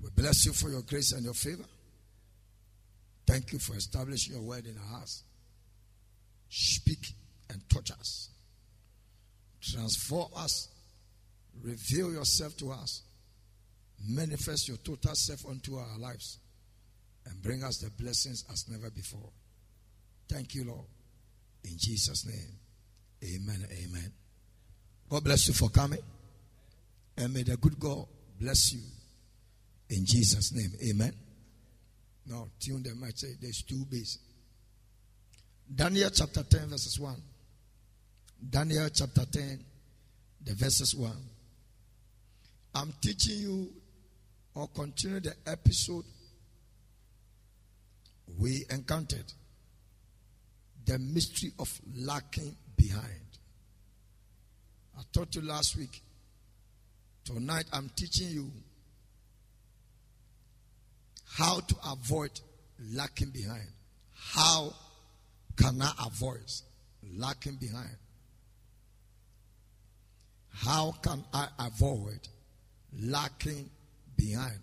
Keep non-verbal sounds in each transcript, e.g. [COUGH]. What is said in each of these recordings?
we bless you for your grace and your favor. Thank you for establishing your word in our hearts. Speak and touch us. Transform us. Reveal yourself to us. Manifest your total self unto our lives. And bring us the blessings as never before. Thank you, Lord. In Jesus' name. Amen. Amen. God bless you for coming. And may the good God bless you in Jesus' name, amen. Now, tune. I say there's two bases. Daniel chapter 10, verses 1. Daniel chapter 10, the verses 1. I'm teaching you or continue the episode we encountered the mystery of lacking behind. I taught you last week. Tonight I'm teaching you how to avoid lacking behind. How can I avoid lacking behind? How can I avoid lacking behind?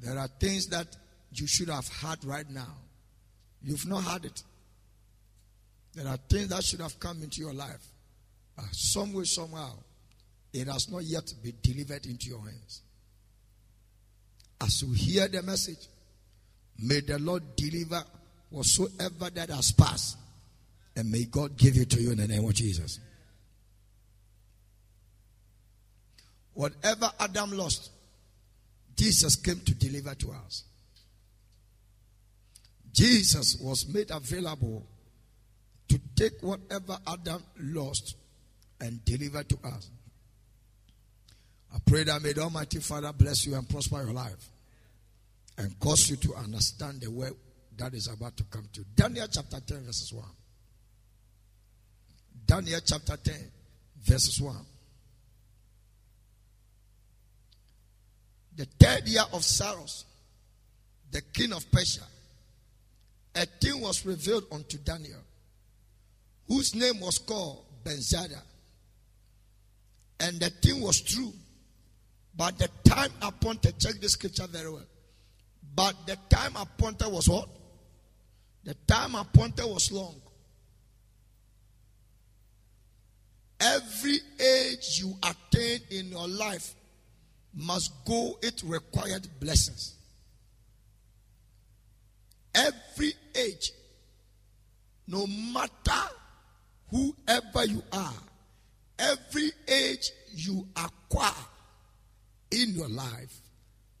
There are things that you should have had right now. You've not had it. There are things that should have come into your life. But some way, somehow, it has not yet been delivered into your hands. As you hear the message, may the Lord deliver whatsoever that has passed. And may God give it to you in the name of Jesus. Whatever Adam lost, Jesus came to deliver to us. Jesus was made available to take whatever Adam lost and deliver to us. I pray that may the Almighty Father bless you and prosper your life and cause you to understand the way that is about to come to. Daniel chapter 10, verses 1. Daniel chapter 10, verses 1. The third year of Cyrus, the king of Persia, a thing was revealed unto Daniel, whose name was called Belshazzar. And the thing was true. But the time appointed, check the scripture very well. But the time appointed was what? The time appointed was long. Every age you attain in your life must go, it required blessings. Every age, no matter whoever you are, every age you acquire in your life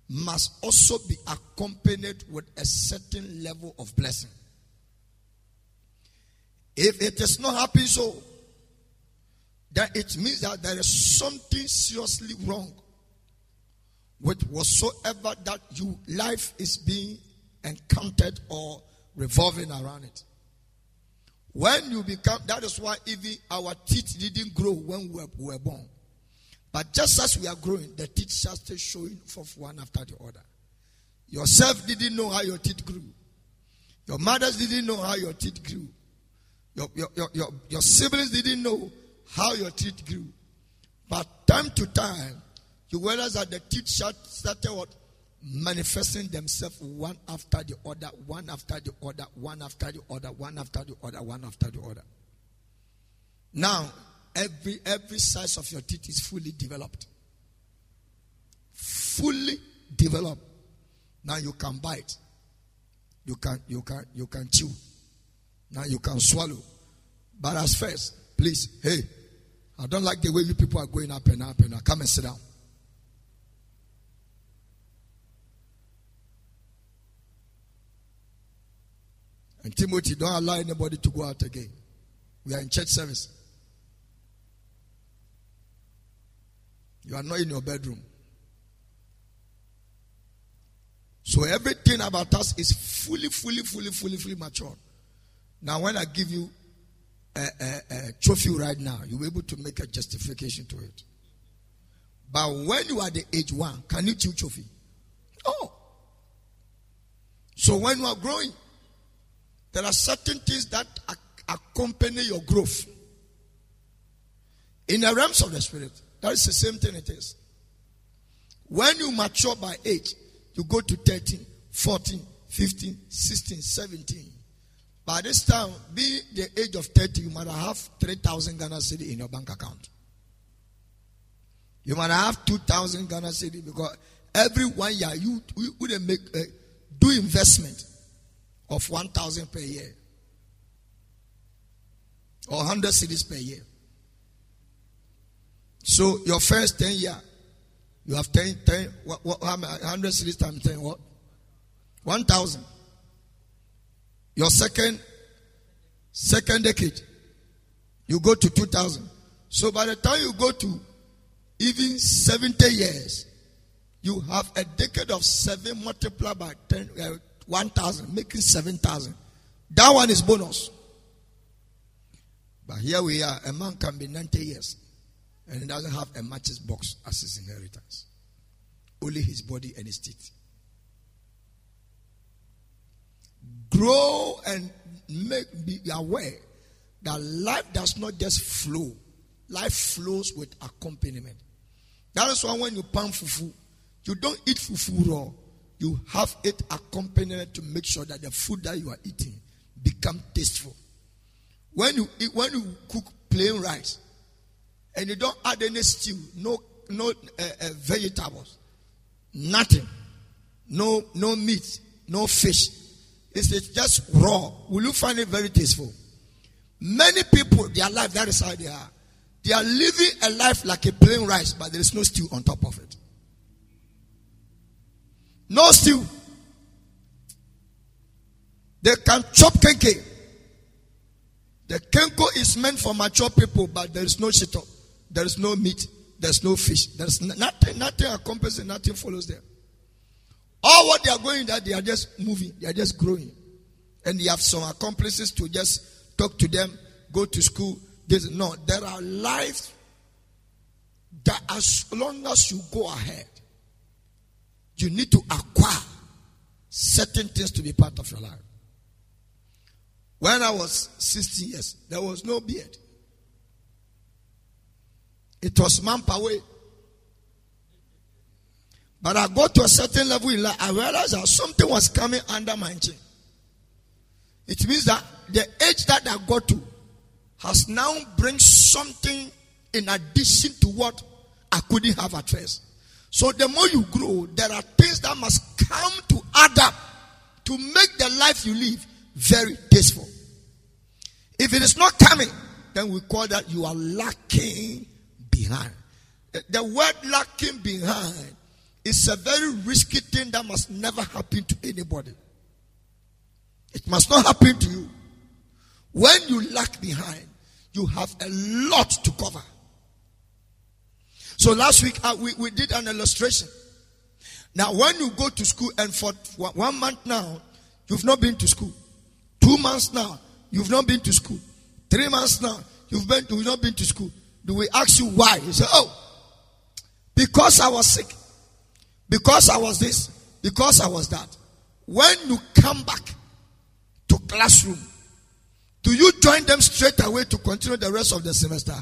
must also be accompanied with a certain level of blessing. If it is not happening so, then it means that there is something seriously wrong with whatsoever that you life is being encountered or revolving around it. When you become, that is why even our teeth didn't grow when we were, we were born. But just as we are growing, the teeth stay showing forth one after the other. Yourself didn't know how your teeth grew. Your mothers didn't know how your teeth grew. Your, your, your, your, your siblings didn't know how your teeth grew. But time to time, you realize that the teeth started what? Manifesting themselves one after the other, one after the other, one after the other, one after the other, one after the other. Now, every every size of your teeth is fully developed. Fully developed. Now you can bite. You can you can you can chew. Now you can swallow. But as first please hey i don't like the way you people are going up and up and up. come and sit down. And timothy don't allow anybody to go out again. We are in church service You are not in your bedroom. So everything about us is fully, fully, fully, fully, fully mature. Now, when I give you a, a, a trophy right now, you'll be able to make a justification to it. But when you are the age one, can you chew trophy? Oh. So when you are growing, there are certain things that accompany your growth. In the realms of the spirit, that is the same thing it is. When you mature by age, you go to 13, 14, 15, 16, 17. By this time, be the age of 30, you might have 3,000 Ghana cedi in your bank account. You might have 2,000 Ghana cedi because every one year you, you would make uh, do investment of 1,000 per year or 100 cedis per year. So your first 10 year, you have 10, 10 what, what, 100 cedis times 10, what? 1,000. Your second, second decade, you go to 2,000. So by the time you go to even 70 years, you have a decade of 7 multiplied by 10, uh, 1,000, making 7,000. That one is bonus. But here we are, a man can be 90 years and he doesn't have a matches box as his inheritance. Only his body and his teeth. Grow and make be aware that life does not just flow. Life flows with accompaniment. That is why when you pan fufu, you don't eat fufu raw. You have it accompanied to make sure that the food that you are eating become tasteful. When you eat, when you cook plain rice and you don't add any stew, no no uh, uh, vegetables, nothing, no no meat, no fish. It's just raw. Will you find it very tasteful? Many people, their life that is how they are. They are living a life like a plain rice, but there is no stew on top of it. No stew. They can chop kenkey. The kenko is meant for mature people, but there is no shito. There is no meat. There's no fish. There's nothing, nothing accomplishes, nothing follows them. All what they are going that they are just moving, they are just growing. And you have some accomplices to just talk to them, go to school. There's, no, there are lives that as long as you go ahead, you need to acquire certain things to be part of your life. When I was 16 years, there was no beard. It was manpower. But I got to a certain level in life, I realized that something was coming under my chin. It means that the age that I got to has now bring something in addition to what I couldn't have at first. So the more you grow, there are things that must come to add up to make the life you live very tasteful. If it is not coming, then we call that you are lacking behind. The word lacking behind is a very risky thing that must never happen to anybody. It must not happen to you. When you lag behind, you have a lot to cover. So last week uh, we, we did an illustration. Now, when you go to school and for one month now, you've not been to school. Two months now, you've not been to school. Three months now, you've been you've not been to school. Do we ask you why? You say, "Oh, because I was sick, because I was this, because I was that." When you come back to classroom, do you join them straight away to continue the rest of the semester?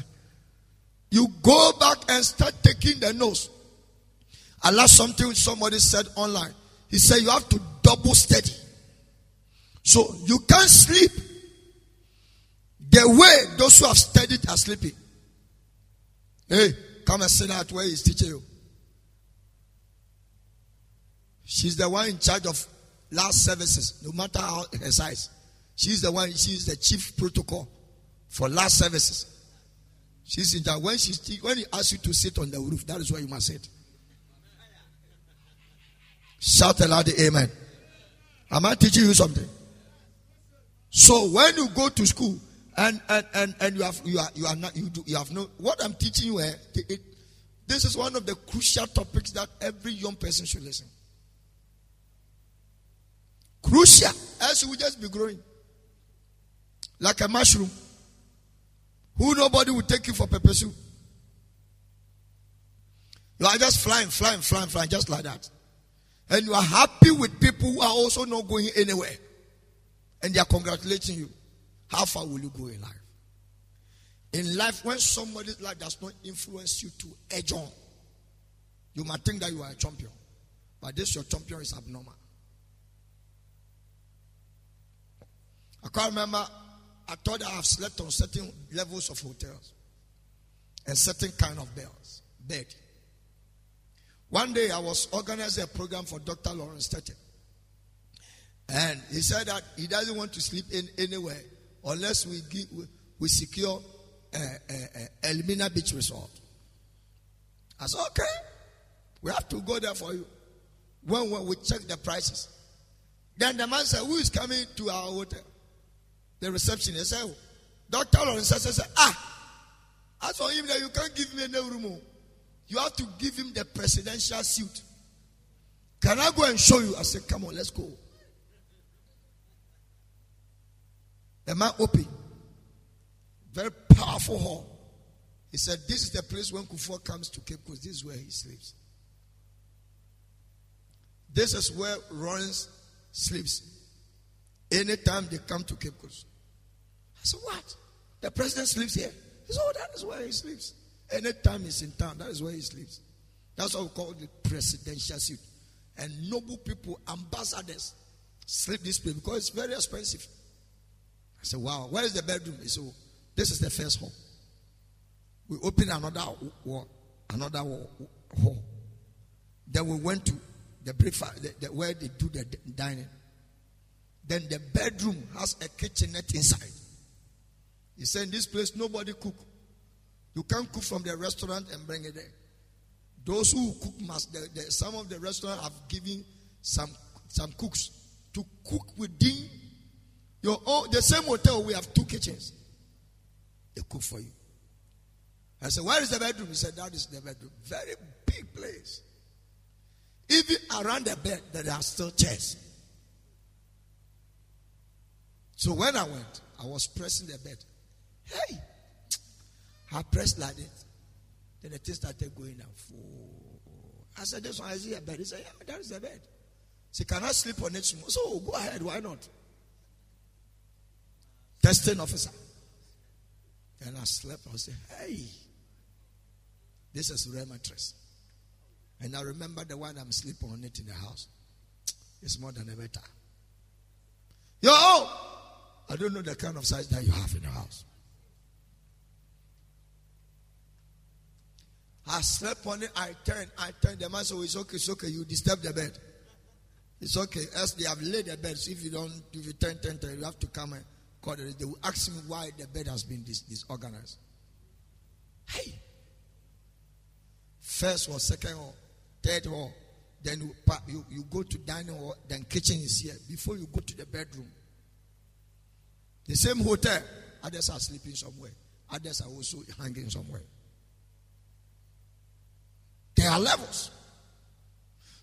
You go back and start taking the notes. I love something somebody said online. He said you have to double study. So you can't sleep the way those who have studied are sleeping. Hey, come and sit at where he's teaching you. She's the one in charge of last services, no matter how her size. She's the one, she's the chief protocol for last services. She's in that when she when he asks you to sit on the roof, that is where you must sit. Shout aloud, the Amen. Am I teaching you something? So when you go to school and and and, and you have you are you are not you do you have no what I'm teaching you here, it, it, this is one of the crucial topics that every young person should listen. Crucial. Else you will just be growing. Like a mushroom. Who nobody will take you for soup. You are just flying, flying, flying, flying, just like that. And you are happy with people who are also not going anywhere. And they are congratulating you. How far will you go in life? In life, when somebody's life does not influence you to edge on, you might think that you are a champion. But this your champion is abnormal. I can't remember. I thought I have slept on certain levels of hotels and certain kind of beds, bed. One day I was organizing a program for Dr. Lawrence Tetteh. And he said that he doesn't want to sleep in anywhere unless we give, we secure uh, uh, Elmina Beach Resort. I said, okay, we have to go there for you. When, when we check the prices. Then the man said, who is coming to our hotel? The receptionist said, oh, Dr. Lawrence said, ah, I told him that you can't give me a room. You have to give him the presidential suit. Can I go and show you? I said, Come on, let's go. The man opened. Very powerful hall. He said, This is the place when Kufuor comes to Cape Coast. This is where he sleeps. This is where Lawrence sleeps. Anytime they come to Cape Coast. I said, What? The president sleeps here. He said, Oh, that is where he sleeps. Anytime he's in town, that is where he sleeps. That's what we call the presidential suite. And noble people, ambassadors, sleep this place because it's very expensive. I said, Wow, where is the bedroom? He said, This is the first hall. We opened another wall, another hall. Then we went to the breakfast, the, the, where they do the dining. Then the bedroom has a kitchenette inside. He said, In this place, nobody cook. You can't cook from the restaurant and bring it there. Those who cook must. The, the, some of the restaurants have given some some cooks to cook within your own. The same hotel we have two kitchens. They cook for you. I said, "Where is the bedroom?" He said, "That is the bedroom. Very big place. Even around the bed, there are still chairs." So when I went, I was pressing the bed. Hey, I pressed like this. Then the thing started going down. I said, This one, I see a bed. He said, Yeah, that is the bed. She cannot sleep on it. tomorrow. So oh, go ahead, why not? Testing officer. And I slept. I said, Hey, this is real mattress. And I remember the one I'm sleeping on it in the house. It's more than a meter. Yo, I don't know the kind of size that you have in the house. I slept on it. I turned. I turned. The man said, oh, "It's okay. It's okay. You disturb the bed. It's okay. As they have laid the bed. So if you don't, if you turn, turn, turn, you have to come and call it. They will ask me why the bed has been dis- disorganized. Hey. First or second or third hall. Then you, you, you go to dining hall. Then kitchen is here. Before you go to the bedroom. The same hotel. Others are sleeping somewhere. Others are also hanging somewhere. There are levels.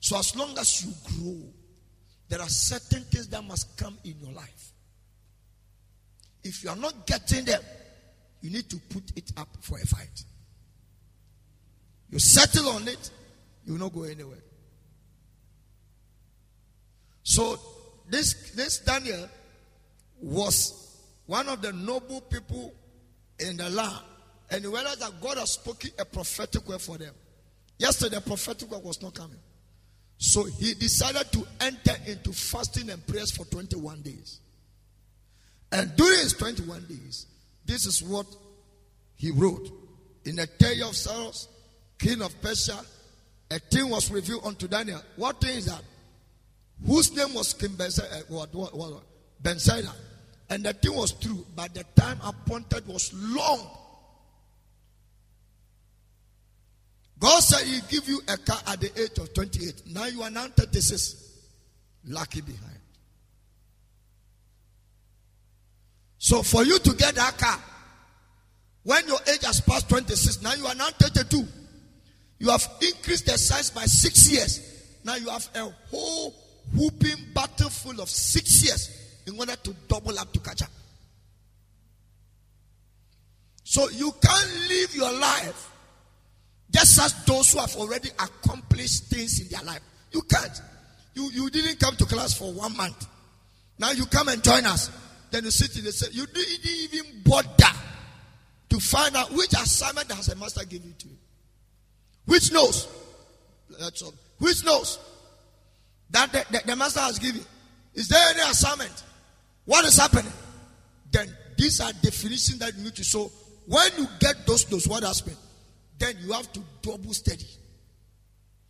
So as long as you grow, there are certain things that must come in your life. If you are not getting them, you need to put it up for a fight. You settle on it, you will not go anywhere. So this this Daniel was one of the noble people in the land, and he realized that God has spoken a prophetic word for them. Yesterday, the prophetic word was not coming. So he decided to enter into fasting and prayers for 21 days. And during his 21 days, this is what he wrote. In the tale of Cyrus, king of Persia, a thing was revealed unto Daniel. What thing is that? Whose name was King Belshazzar? Eh, and the thing was true, but the time appointed was long. God said He give you a car at the age of 28. Now you are now 36. Lucky behind. So for you to get that car, when your age has passed 26, now you are now 32. You have increased the size by six years. Now you have a whole whooping battle full of six years in order to double up to catch up. So you can't live your life just as those who have already accomplished things in their life. You can't. You, you didn't come to class for one month. Now you come and join us. Then you sit in the. You didn't even bother to find out which assignment has a master given to you. Which knows? That's all. Which knows that the, the, the master has given? Is there any assignment? What is happening? Then these are definitions that you need to show. When you get those those what happened? Then you have to double study.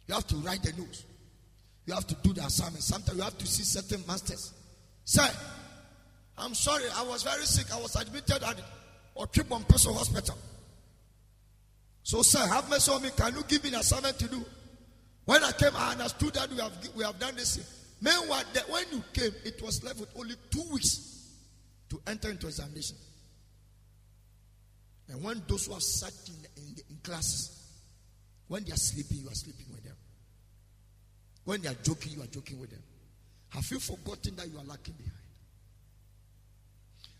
You have to write the notes. You have to do the assignment. Sometimes you have to see certain masters. Sir, I'm sorry, I was very sick. I was admitted at Otribon Person Hospital. So, sir, have mercy on me. Can you give me an assignment to do? When I came, I understood that we have we have done this. Meanwhile, when you came, it was left with only two weeks to enter into examination. And when those who have sat in, in, in classes, when they are sleeping, you are sleeping with them. When they are joking, you are joking with them. Have you forgotten that you are lacking behind?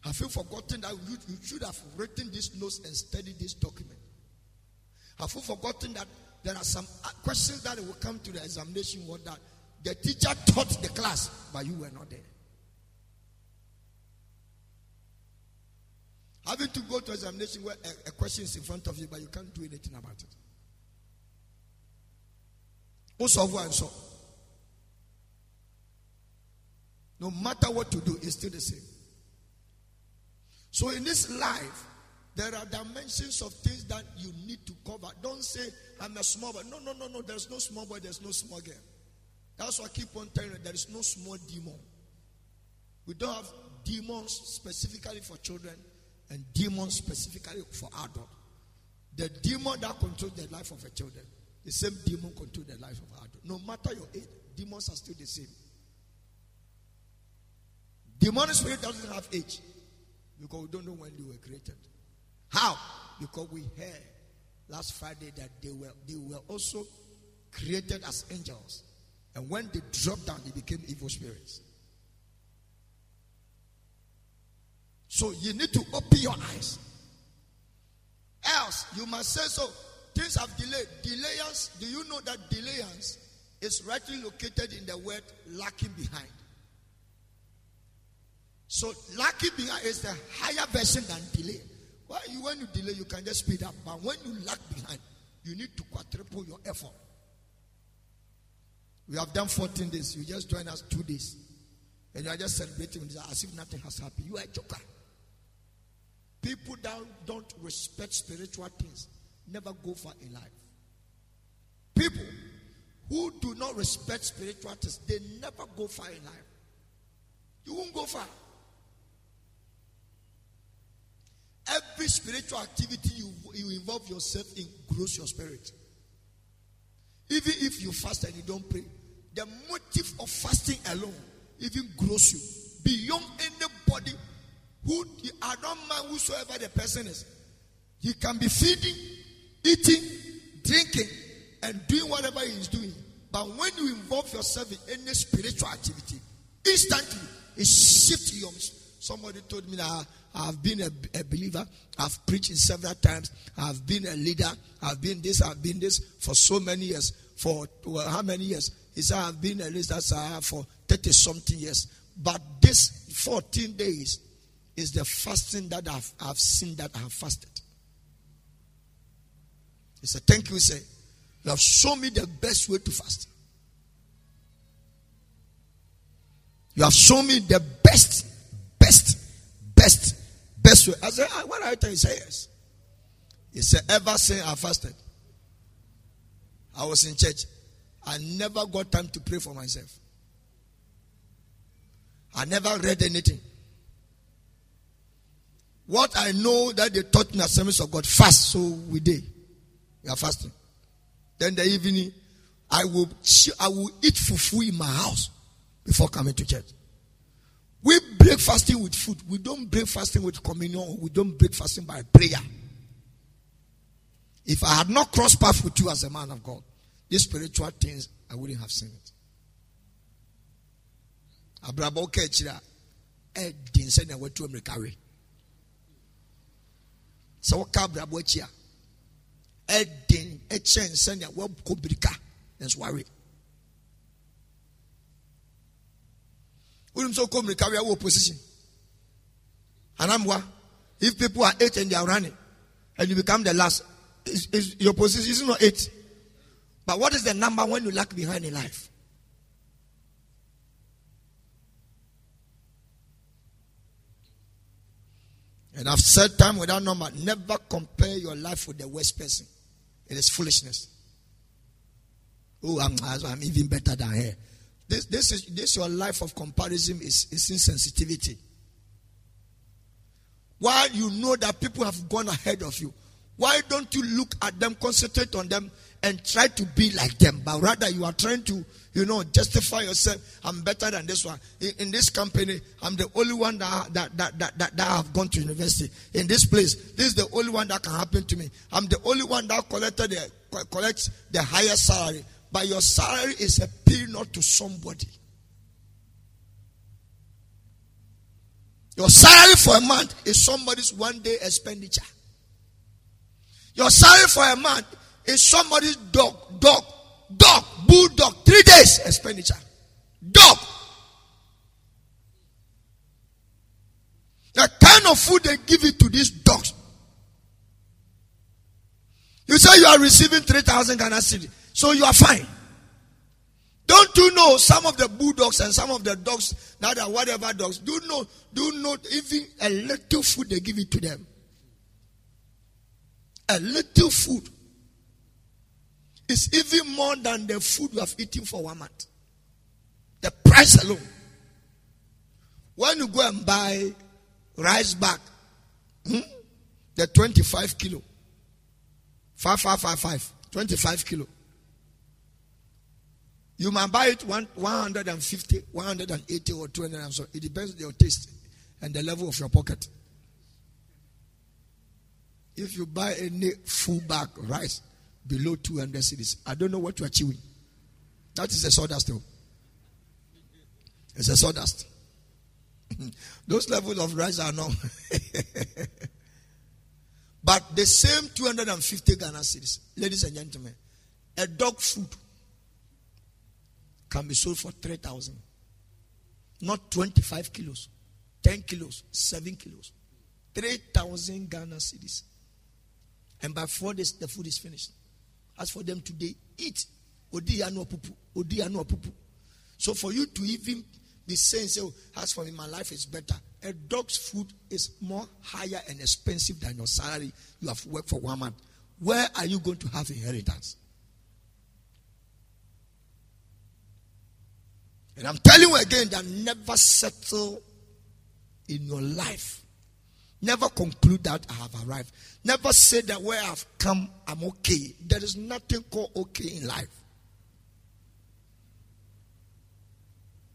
Have you forgotten that you, you should have written this notes and studied this document? Have you forgotten that there are some uh, questions that will come to the examination what that the teacher taught the class, but you were not there? Having to go to examination where a, a question is in front of you, but you can't do anything about it. And so. No matter what you do, it's still the same. So in this life, there are dimensions of things that you need to cover. Don't say, I'm a small boy. No, no, no, no. There's no small boy, there's no small girl. That's why I keep on telling you there is no small demon. We don't have demons specifically for children and demons specifically for adults. The demon that controls the life of a child, the same demon controls the life of adult. No matter your age, demons are still the same. Demonic spirit doesn't have age because we don't know when they were created. How? Because we heard last Friday that they were they were also created as angels, and when they dropped down, they became evil spirits. So you need to open your eyes. Else, you must say so. Things have delayed. Delayance, do you know that delayance is rightly located in the word lacking behind? So lacking behind is the higher version than delay. Why you when you delay, you can just speed up. But when you lag behind, you need to quadruple your effort. We have done 14 days. You just join us two days. And you are just celebrating as if nothing has happened. You are a joker. People that don't respect spiritual things never go far in life. People who do not respect spiritual things, they never go far in life. You won't go far. Every spiritual activity you, you involve yourself in grows your spirit. Even if you fast and you don't pray, the motive of fasting alone even grows you beyond anybody who I don't mind whosoever the person is. He can be feeding, eating, drinking, and doing whatever he is doing. But when you involve yourself in any spiritual activity, instantly it shifts your. Somebody told me that I've been a, a believer, I've preached several times, I've been a leader, I've been this, I've been this for so many years. For well, how many years? He said, I've been a leader for 30 something years. But this 14 days, is the fasting that I've, I've seen that I have fasted. He said, Thank you, say. You have shown me the best way to fast. You have shown me the best, best, best way. I said, ah, What are you telling? He said, Yes. He said, Ever since I fasted, I was in church. I never got time to pray for myself. I never read anything. What I know that they taught in the Assemblies of God, fast. So we did. We are fasting. Then the evening, I will I will eat fufu in my house before coming to church. We break fasting with food. We don't break fasting with communion. We don't break fasting by prayer. If I had not crossed paths with you as a man of God, these spiritual things I wouldn't have seen it. abrabɔ woka akyiri a ɛden sɛnea watu mmirika we sɛ woka abrabɔ akyi a wokɔ mmirika we a wowɔ position anamboa if people are eight and they are running and you become the last is, your position is not eight but what is the number when you lag behind in life And I've said time without number, never compare your life with the worst person. It is foolishness. Oh, I'm, I'm even better than her. This, this is this your life of comparison is, is insensitivity. While you know that people have gone ahead of you, why don't you look at them, concentrate on them, and try to be like them? But rather, you are trying to you know, justify yourself. I'm better than this one. In, in this company, I'm the only one that, that, that, that, that, that have gone to university. In this place, this is the only one that can happen to me. I'm the only one that collected the, collects the highest salary. But your salary is a peanut to somebody. Your salary for a month is somebody's one day expenditure. Your salary for a month is somebody's dog, dog, Dog, bulldog, three days expenditure. Dog. The kind of food they give it to these dogs. You say you are receiving 3,000 Ghana cedi, so you are fine. Don't you know some of the bulldogs and some of the dogs that are whatever dogs do know do not even a little food they give it to them. A little food is even more than the food you have eaten for one month. The price alone. When you go and buy rice bag, hmm, the 25 kilo, 5555, 25 kilo. You might buy it one, 150, 180 or 200 and so. It depends on your taste and the level of your pocket. If you buy any full bag rice, below 200 cedis. I don't know what you are chewing. That is a sawdust. Though. It's a sawdust. [LAUGHS] Those levels of rice are not. [LAUGHS] but the same 250 Ghana cedis, ladies and gentlemen, a dog food can be sold for 3,000. Not 25 kilos, 10 kilos, 7 kilos. 3,000 Ghana cedis. And by four days, the food is finished. As for them today, eat. So for you to even be saying, so, oh, as for me, my life is better. A dog's food is more higher and expensive than your salary you have worked for one month. Where are you going to have inheritance? And I'm telling you again that never settle in your life Never conclude that I have arrived. Never say that where I've come, I'm okay. There is nothing called okay in life.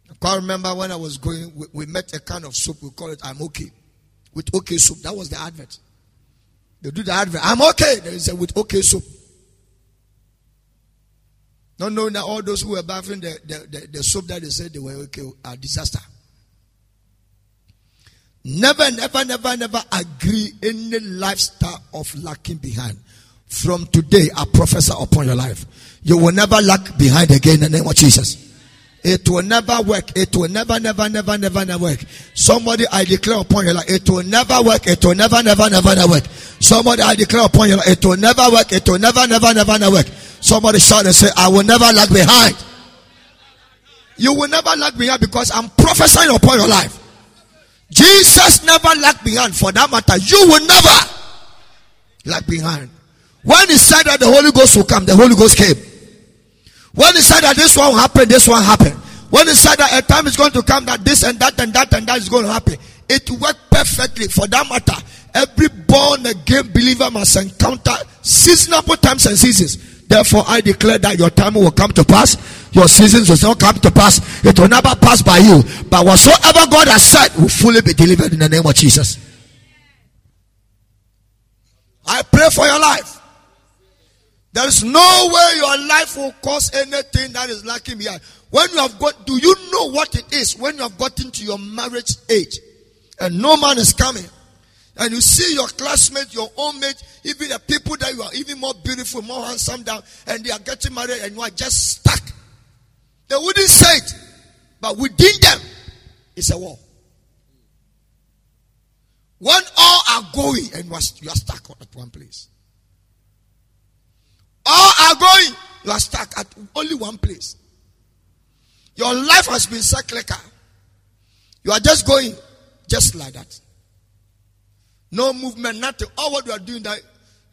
I can't remember when I was going, we, we met a kind of soup, we call it I'm okay. With okay soup. That was the advert. They do the advert. I'm okay. They say with okay soup. Not knowing that all those who were bathing the, the, the, the soup that they said they were okay are disaster. Never, never, never, never agree any lifestyle of lacking behind. From today, I prophesy upon your life. You will never lag behind again in the name of Jesus. It will never work. It will never, never, never, never, never work. Somebody I declare upon your life. It will never work. It will never, never, never, never work. Somebody I declare upon your life. It will never work. It will never, never, never, never work. Somebody shout and say, I will never lag behind. You will never lag behind because I'm prophesying upon your life. Jesus never lagged behind. For that matter, you will never lag behind. When he said that the Holy Ghost will come, the Holy Ghost came. When he said that this one will happen, this one happened. When he said that a time is going to come that this and that and that and that is going to happen, it worked perfectly. For that matter, every born again believer must encounter seasonable times and seasons. Therefore, I declare that your time will come to pass. Your seasons will not come to pass. It will never pass by you. But whatsoever God has said will fully be delivered in the name of Jesus. I pray for your life. There is no way your life will cause anything that is lacking behind. When you have got, do you know what it is when you have gotten to your marriage age and no man is coming? And you see your classmates, your own mates, even the people that you are even more beautiful, more handsome down, and they are getting married and you are just stuck. They wouldn't say it, but within them, it's a war. When all are going and you are, you are stuck at one place. All are going, you are stuck at only one place. Your life has been cyclical. You are just going just like that. No movement, nothing. All what you are doing that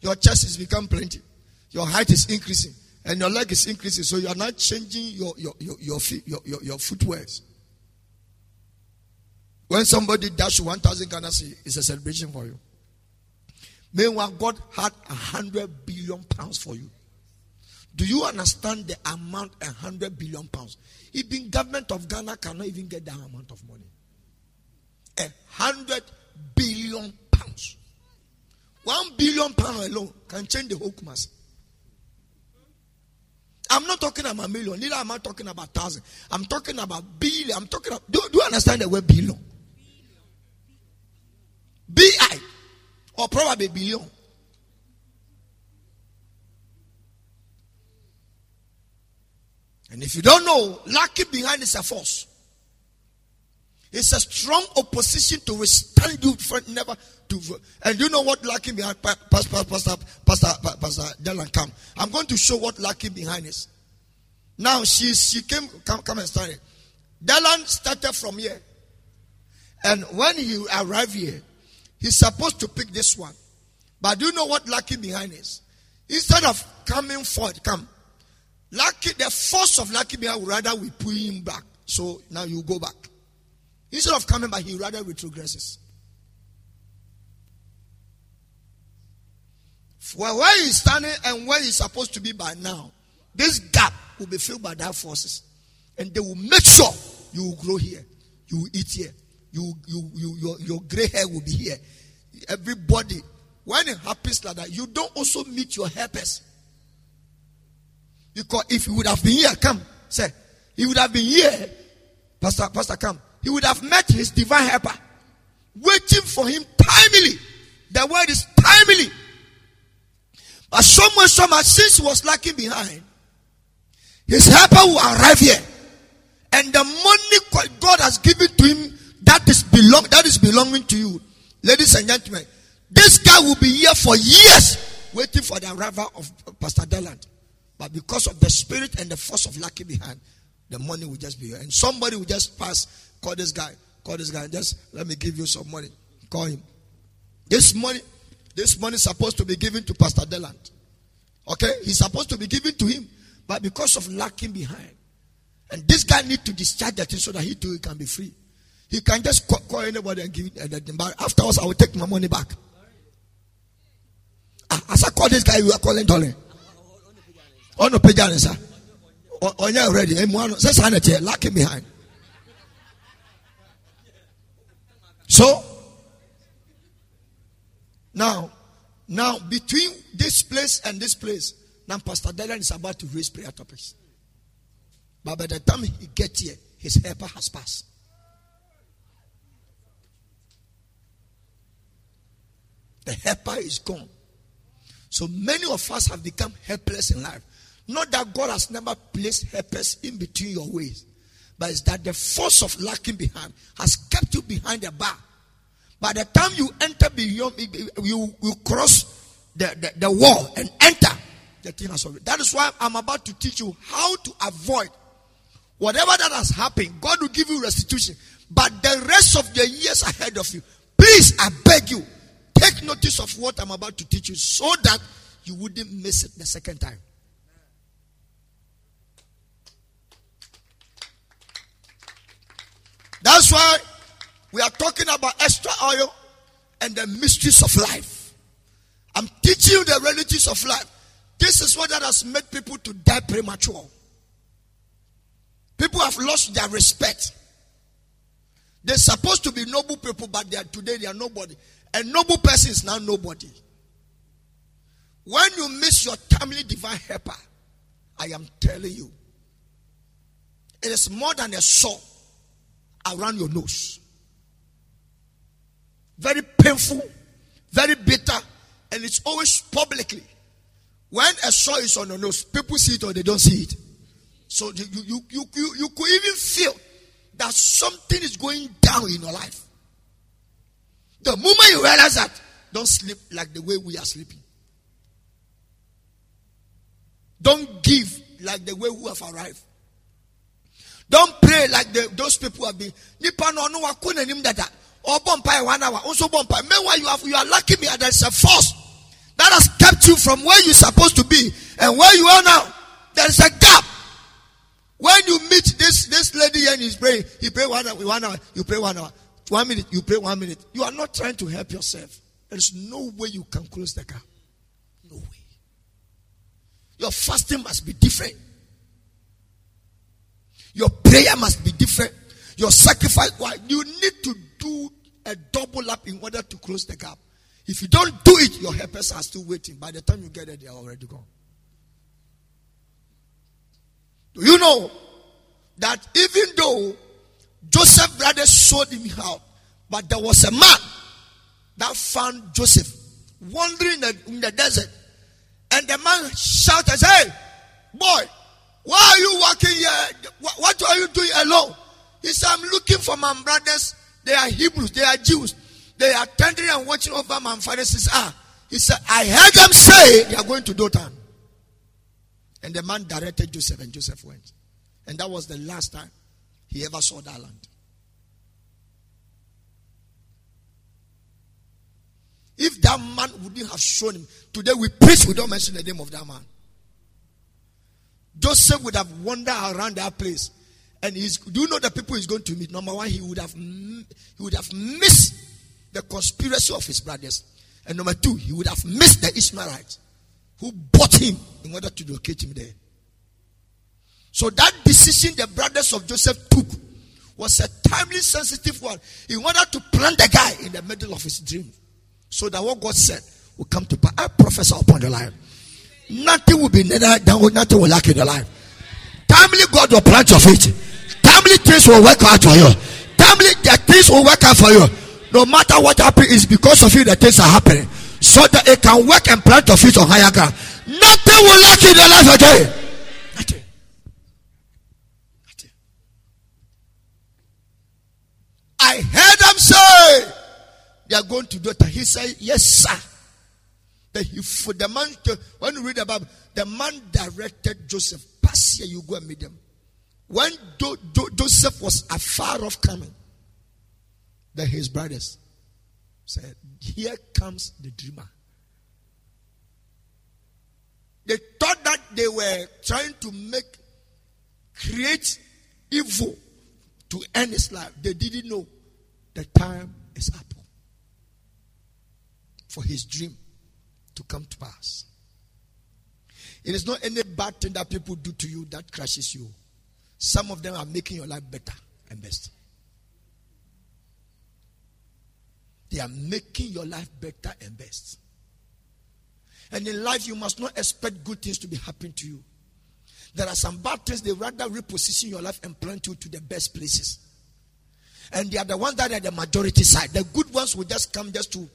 your chest is become plenty. Your height is increasing and your leg is increasing. So you are not changing your your your your, your, your, your footwears. When somebody dash 1,000 Ghana it's a celebration for you. Meanwhile, God had a hundred billion pounds for you. Do you understand the amount a hundred billion pounds? Even government of Ghana cannot even get that amount of money. A hundred billion. One billion pound alone can change the whole Kumasi. I'm not talking about a million, neither am I talking about thousand. I'm talking about billion. I'm talking about, do, do you understand the word billion? B-I or probably billion. And if you don't know, lacking behind is a force. It's a strong opposition to withstand you for never to. Vote. And you know what lacking behind, Pastor, Pastor, Pastor, Pastor, Dylan, come. I'm going to show what lacking behind is. Now she she came come come and started. Dylan started from here, and when he arrived here, he's supposed to pick this one. But do you know what lacking behind is? Instead of coming forward, come Lucky, the force of Lucky Bear would rather we pull him back. So now you go back. Instead of coming back, he rather retrogresses. For where he's standing and where he's supposed to be by now, this gap will be filled by that forces. And they will make sure you will grow here. You will eat here. You, you, you, your, your gray hair will be here. Everybody, when it happens like that, you don't also meet your helpers. Because if he would have been here, come, say, he would have been here, Pastor, Pastor, come. He would have met his divine helper, waiting for him timely. The word is timely. But someone, much, so since he was lacking behind, his helper will arrive here. And the money God has given to him, that is belong, that is belonging to you. Ladies and gentlemen, this guy will be here for years, waiting for the arrival of Pastor Deland. But because of the spirit and the force of lucky behind, the money will just be here. And somebody will just pass, call this guy, call this guy, just let me give you some money. Call him. This money, this money is supposed to be given to Pastor Deland. Okay? He's supposed to be given to him. But because of lacking behind, and this guy need to discharge that thing so that he too can be free. He can just call, call anybody and give it. But afterwards, I will take my money back. Ah, as I call this guy, you are calling Dolly ɔno pagya ne nsa ɔnyɛ ready emu ano sɛ saa na ɛteɛ lacking behind so now now between this place and this place now pastor Dylan is about to raise prayer topics. But by the time he gets here his helper has passed. The helper is gone. So many of us have become helpless in life. Not that God has never placed helpers in between your ways, but it's that the force of lacking behind has kept you behind the bar. By the time you enter beyond, you, you cross the, the, the wall and enter, the thing has already. That is why I'm about to teach you how to avoid whatever that has happened. God will give you restitution. But the rest of the years ahead of you, please, I beg you, take notice of what I'm about to teach you so that you wouldn't miss it the second time. That's why we are talking about extra oil and the mysteries of life. I'm teaching you the realities of life. This is what that has made people to die premature. People have lost their respect. They're supposed to be noble people, but they are, today they are nobody. A noble person is now nobody. When you miss your timely divine helper, I am telling you, It is more than a sore around your nose. Very painful, very bitter, and it's always publicly. When a sore is on your nose, people see it or they don't see it. So you, you, you, you, you could even feel that something is going down in your life. The moment you realize that, don't sleep like the way we are sleeping. Don't give like the way we have arrived. Don't pray like the, those people have been. Nipa no no wakuna nim dada. Or bompai one hour. Also bompai. Meanwhile, you have you are lucky me And there's a force that has kept you from where you're supposed to be and where you are now. There is a gap. When you meet this this lady and he's praying, he pray one hour, one hour, you pray one hour, one minute, you pray one minute. You are not trying to help yourself. There's no way you can close the gap. No way. Your fasting must be different. Your prayer must be different. Your sacrifice, you need to do a double up in order to close the gap. If you don't do it, your helpers are still waiting. By the time you get there, they are already gone. Do you know that even though Joseph brothers sold him out, but there was a man that found Joseph wandering in the, in the desert, and the man shouted, "Hey, boy, why are you working here? What are you doing alone? He said, I'm looking for my brothers. They are Hebrews, they are Jews. They are tending and watching over my father. Says, Ah, he said, I heard them say they are going to Dothan. And the man directed Joseph, and Joseph went. And that was the last time he ever saw that land. If that man wouldn't have shown him, today we preach, we don't mention the name of that man. Joseph would have wandered around that place. And he's, do you know the people he's going to meet? Number one, he would have he would have missed the conspiracy of his brothers. And number two, he would have missed the Ishmaelites who bought him in order to locate him there. So that decision the brothers of Joseph took was a timely sensitive one in order to plant the guy in the middle of his dream. So that what God said will come to pass. I prophesy upon the life. Nothing will be down, nothing will lack in your life. Timely God will plant your feet. Timely things will work out for you. Timely the things will work out for you. No matter what happens, is because of you the things are happening. So that it can work and plant your feet on higher ground. Nothing will lack in your life again. Nothing. Nothing. I heard them say they are going to do it. He said, Yes, sir. The, for the man, to, when you read about the man directed Joseph, pass here, you go and meet them. When Do, Do, Joseph was afar off coming, then his brothers said, Here comes the dreamer. They thought that they were trying to make, create evil to end his life. They didn't know the time is up for his dream to come to pass. It is not any bad thing that people do to you that crashes you. Some of them are making your life better and best. They are making your life better and best. And in life, you must not expect good things to be happening to you. There are some bad things, they rather reposition your life and plant you to the best places. And they are the ones that are the majority side. The good ones will just come just to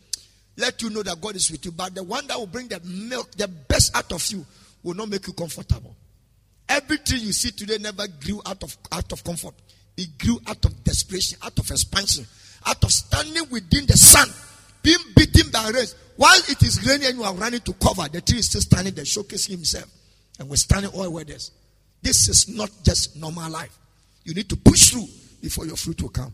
let you know that God is with you. But the one that will bring the milk, the best out of you, will not make you comfortable. Everything you see today never grew out of out of comfort. It grew out of desperation, out of expansion, out of standing within the sun, being beaten by rain. While it is raining and you are running to cover, the tree is still standing there, showcasing himself. And we're standing all weathers. This is not just normal life. You need to push through before your fruit will come.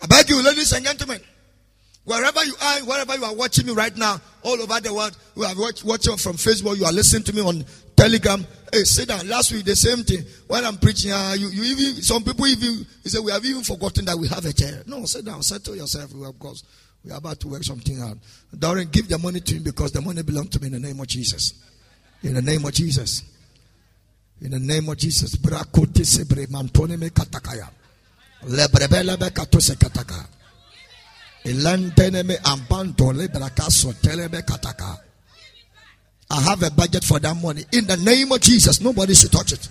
I beg you, ladies and gentlemen, wherever you are, wherever you are watching me right now, all over the world, you are watch, watching from Facebook, you are listening to me on Telegram. Hey, sit down. Last week, the same thing. When I'm preaching, uh, you, you even, some people even, you say, we have even forgotten that we have a chair. No, sit down, settle yourself, of course. We are about to work something out. Darren, give the money to him because the money belongs to me in the name of Jesus. In the name of Jesus. In the name of Jesus. I have a budget for that money. In the name of Jesus, nobody should touch it.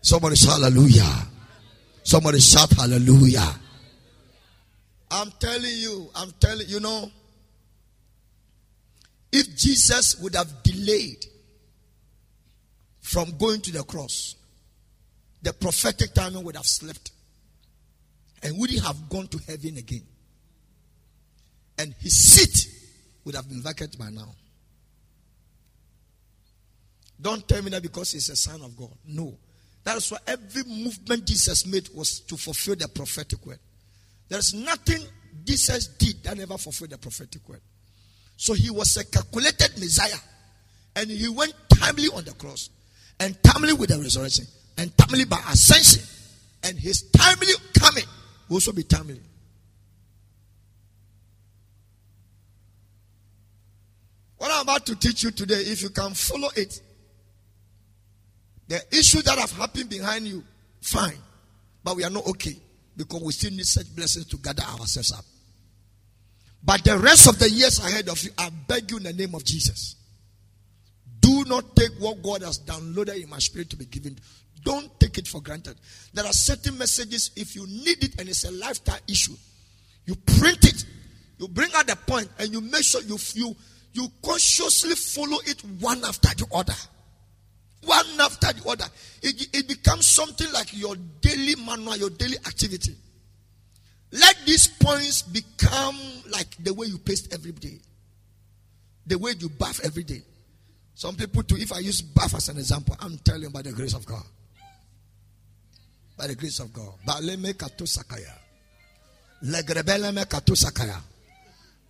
Somebody shout hallelujah. Somebody shout hallelujah. I'm telling you, I'm telling you know, if Jesus would have delayed from going to the cross, the prophetic timing would have slipped and wouldn't have gone to heaven again. And his seat would have been vacant by now. Don't tell me that because he's a son of God. No. That is why every movement Jesus made was to fulfill the prophetic word. There's nothing Jesus did that never fulfilled the prophetic word. So he was a calculated Messiah. And he went timely on the cross. And timely with the resurrection. And timely by ascension. And his timely coming will also be timely. What I'm about to teach you today, if you can follow it, the issues that have happened behind you, fine. But we are not okay because we still need such blessings to gather ourselves up. But the rest of the years ahead of you, I beg you in the name of Jesus. Do not take what God has downloaded in my spirit to be given. Don't take it for granted. There are certain messages, if you need it and it's a lifetime issue, you print it, you bring out the point, and you make sure you, you, you consciously follow it one after the other. One after the other. It, it becomes something like your daily manual, your daily activity. Let these points become like the way you paste every day, the way you bath every day. Some people too, if I use bath as an example, I'm telling by the grace of God. By the grace of God. Baleme kato sakaya. Legrebeleme kato sakaya.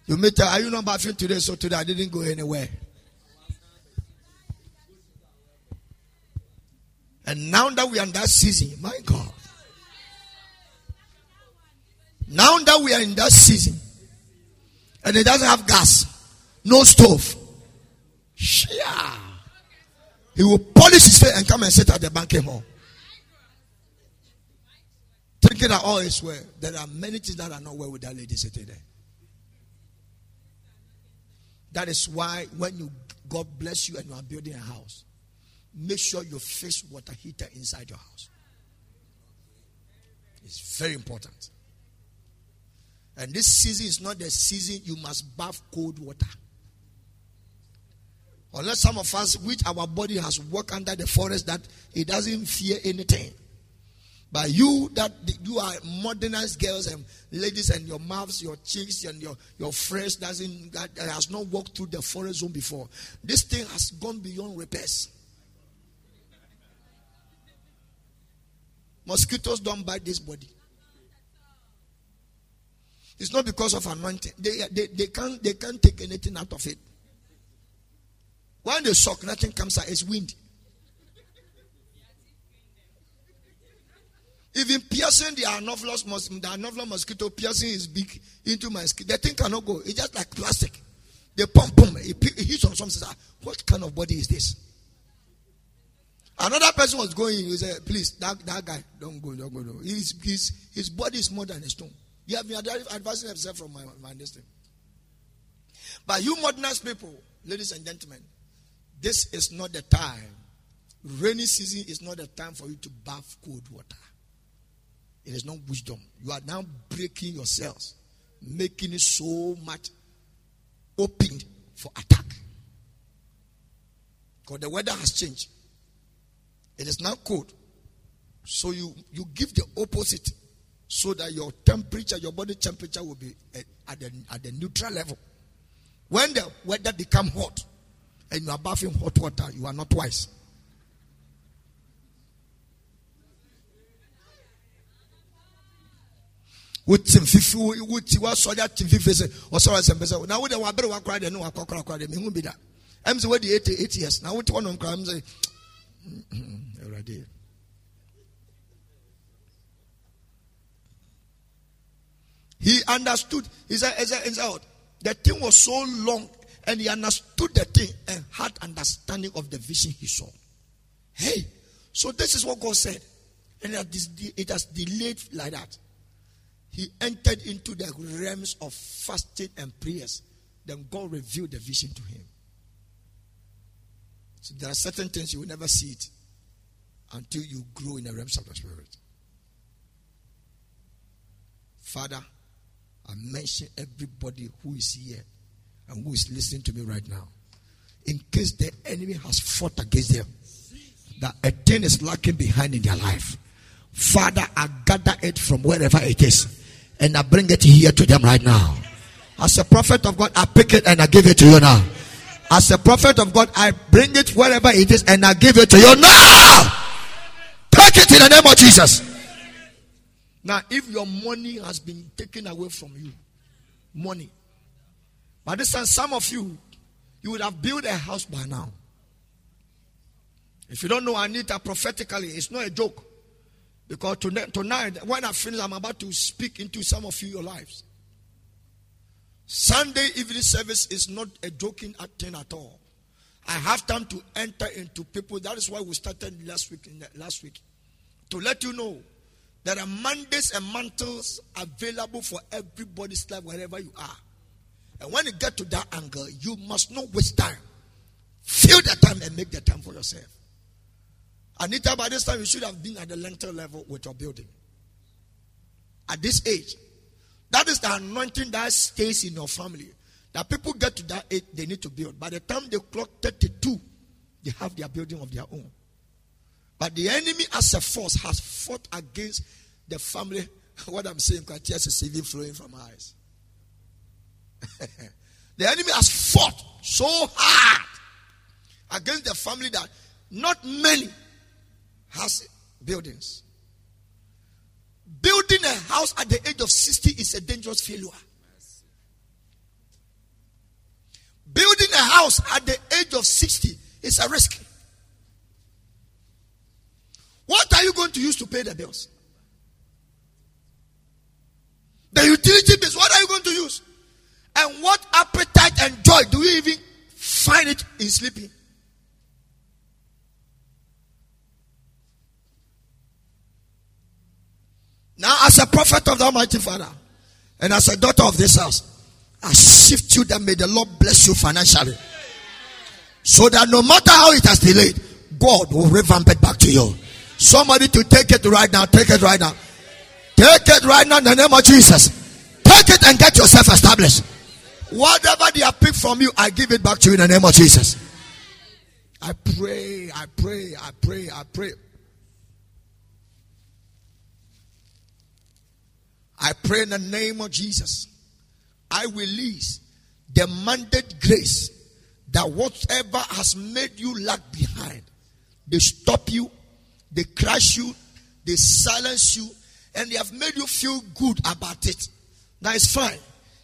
You may tell, are you not bathing today? So today I didn't go anywhere. And now that we are in that season, my God. Now that we are in that season, and it doesn't have gas, no stove, yeah, he will polish his face and come and sit at the banquet hall. Thinking that all is well. There are many things that are not well with that lady sitting there. That is why when you God bless you and you are building a house, make sure you fix water heater inside your house. It's very important. And this season is not the season you must bath cold water. Unless some of us, which our body has worked under the forest, that it doesn't fear anything. But you that you are modernized girls and ladies and your mouths, your cheeks and your, your fresh doesn't that has not walked through the forest zone before. This thing has gone beyond repairs. Mosquitoes don't bite this body. It's not because of anointing. They, they, they, can't, they can't take anything out of it. When they shock, nothing comes out. It's wind. Even piercing the anopheles, the anopheles mosquito, piercing his beak into my skin. The thing cannot go. It's just like plastic. They pump, pump. It, it hits on something. What kind of body is this? Another person was going. He said, "Please, that, that guy, don't go, don't go. Don't. His, his, his body is more than a stone. You have been advising himself from my, my destiny. But you modernized people, ladies and gentlemen, this is not the time. Rainy season is not the time for you to bath cold water. It is not wisdom. You are now breaking yourselves, making it so much opened for attack. Because the weather has changed. It is now cold. So you, you give the opposite so that your temperature, your body temperature will be at the, at the neutral level. When the weather become hot and you are bathing hot water, you are not wise. wotim fifi woti wasɔre atim fifi sɛ ɔsɔre asɛm pɛ sɛ na wode wabere wakora deɛ ne wakɔkora kora deɛ eight years na wote wɔnom kora m He understood. He said, the thing was so long and he understood the thing and had understanding of the vision he saw. Hey, so this is what God said. And it has delayed like that. he entered into the realms of fasting and prayers. Then God revealed the vision to him. So there are certain things you will never see it until you grow in the realms of the spirit. Father, I mention everybody who is here and who is listening to me right now. In case the enemy has fought against them, that a thing is lacking behind in their life. Father, I gather it from wherever it is and I bring it here to them right now. As a prophet of God, I pick it and I give it to you now. As a prophet of God, I bring it wherever it is and I give it to you now. Take it in the name of Jesus. Now, if your money has been taken away from you, money. By this time, some of you, you would have built a house by now. If you don't know Anita prophetically, it's not a joke. Because tonight, when I finish, I'm about to speak into some of you your lives. Sunday evening service is not a joking thing at all. I have time to enter into people. That is why we started last week. Last week, to let you know there are mandates and mantles available for everybody's life wherever you are. And when you get to that angle, you must not waste time. Fill the time and make the time for yourself. Anita, by this time, you should have been at the lintel level with your building. At this age, that is the anointing that stays in your family. That people get to that age, they need to build. By the time they clock 32, they have their building of their own. But the enemy, as a force, has fought against the family. [LAUGHS] What I'm saying, tears is even flowing from my eyes. [LAUGHS] the enemy has fought so hard against the family that not many has buildings. Building a house at the age of 60 is a dangerous failure. Building a house at the age of 60 is a risk. What are you going to use to pay the bills? The utility bills, what are you going to use? And what appetite and joy do you even find it in sleeping? Now, as a prophet of the Almighty Father and as a daughter of this house, I shift you that may the Lord bless you financially. So that no matter how it has delayed, God will revamp it back to you. Somebody to take it right now. Take it right now. Take it right now in the name of Jesus. Take it and get yourself established. Whatever they have picked from you, I give it back to you in the name of Jesus. I pray, I pray, I pray, I pray. I pray in the name of Jesus. I release the mandate grace that whatever has made you lag behind, they stop you, they crush you, they silence you, and they have made you feel good about it. That is fine.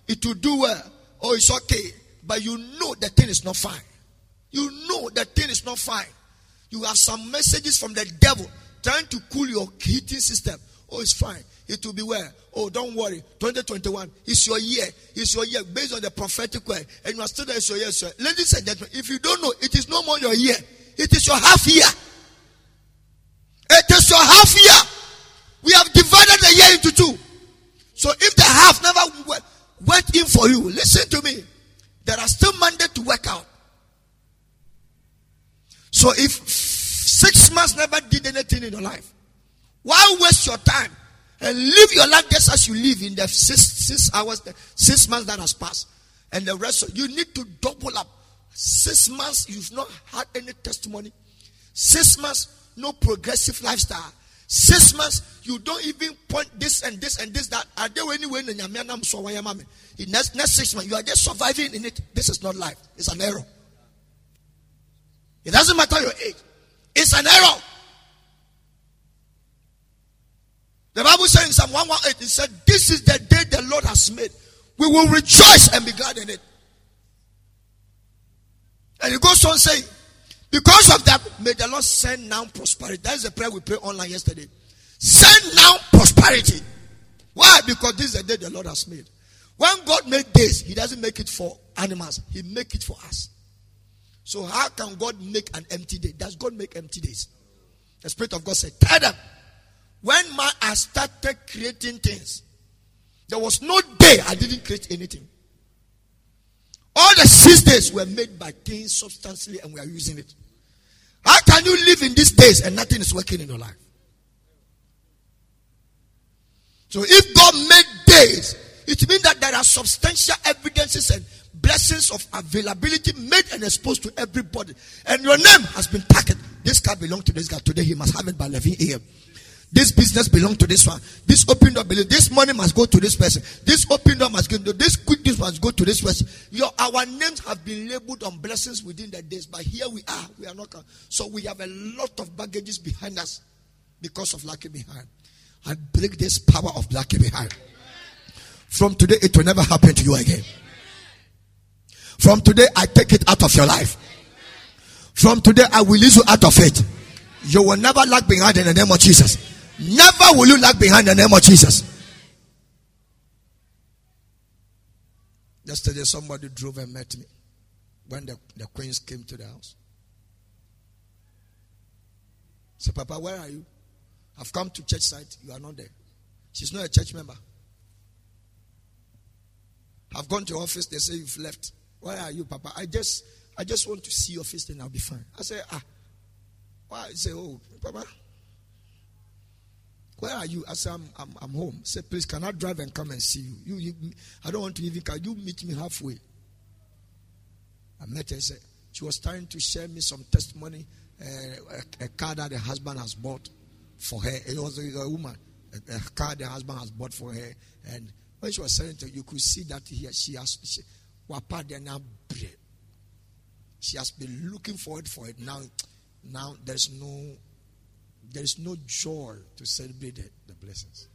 It will do well. Oh, it's okay. But you know the thing is not fine. You know the thing is not fine. You have some messages from the devil trying to cool your heating system. Oh, it's fine it will be well. Oh, don't worry. 2021 is your year. It's your year based on the prophetic word. And you are still there, it's your year. Sir. Ladies and gentlemen, if you don't know, it is no more your year. It is your half year. It is your half year. We have divided the year into two. So if the half never went in for you, listen to me. There are still mandate to work out. So if six months never did anything in your life, why waste your time and live your life just as you live in the six, six hours, six months that has passed. And the rest, of, you need to double up. Six months, you've not had any testimony. Six months, no progressive lifestyle. Six months, you don't even point this and this and this that. Are there anywhere in the next, next six months, you are just surviving in it. This is not life. It's an error. It doesn't matter your age. It's an error. The Bible says in Psalm 118, it said, This is the day the Lord has made. We will rejoice and be glad in it. And it goes on saying, Because of that, may the Lord send now prosperity. That is the prayer we prayed online yesterday. Send now prosperity. Why? Because this is the day the Lord has made. When God made days, He doesn't make it for animals, He make it for us. So how can God make an empty day? Does God make empty days? The Spirit of God said, Tell them when man has started creating things, There was no day I didn't create anything. All the six days were made by things substantially and we are using it. How can you live in these days and nothing is working in your life? So if God made days, it means that there are substantial evidences and blessings of availability made and exposed to everybody. And your name has been tagged. This car belongs to this guy. Today he must have it by 11 a.m. This business belongs to this one. This open door belongs. This money must go to this person. This open door must go to this quick this must go to this person. Your our names have been labeled on blessings within the days, but here we are. We are not. So we have a lot of baggages behind us because of lacking behind. I break this power of lacking behind. From today, it will never happen to you again. From today, I take it out of your life. From today, I will release you out of it. You will never lag behind in the name of Jesus. Never will you lag behind the name of Jesus. Yesterday, somebody drove and met me when the, the queens came to the house. So, Papa, where are you? I've come to church site. You are not there. She's not a church member. I've gone to office. They say you've left. Where are you, Papa? I just, I just want to see your face, then I'll be fine. I say, ah, why? I say, oh, Papa, where are you? I said, I'm, I'm, I'm home. Say, please, can I drive and come and see you? You, you? I don't want to even, can you meet me halfway? I met her. Said, she was trying to share me some testimony, uh, a, a, car that the husband has bought for her. It was a, a woman, a, a, car the husband has bought for her. And when she was saying it, you could see that here she has, she, she has been looking forward for it now. Now there's no there is no joy to celebrate the, blessings.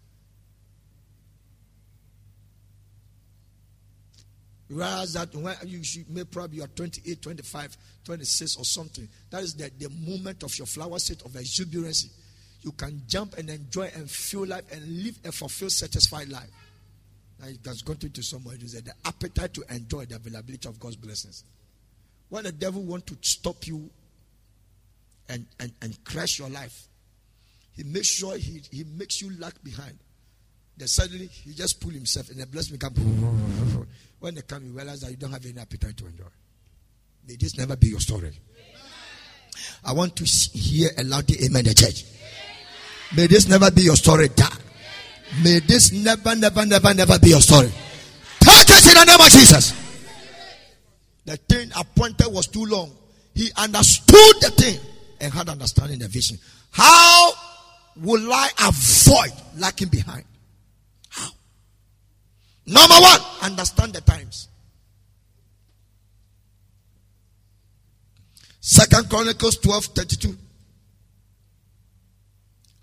Whereas that when you should may probably you are 28, 25, 26 or something. That is the, the moment of your flower state of exuberancy. You can jump and enjoy and feel life and live a fulfilled, satisfied life. Now it has gotten to somebody who said the appetite to enjoy the availability of God's blessings. When the devil wants to stop you and, and, and crash your life, he makes sure he, he makes you lag behind. Then suddenly he just pull himself and the blessing come. When they come, you realize that you don't have any appetite to enjoy. May this never be your story. I want to hear a loud amen the church. May this never be your story. May this never, never, never, never be your story. Take it in the name of Jesus. The thing appointed was too long. He understood the thing and had understanding the vision. How will I avoid lacking behind? How? Number one, understand the times. Second Chronicles 12 32.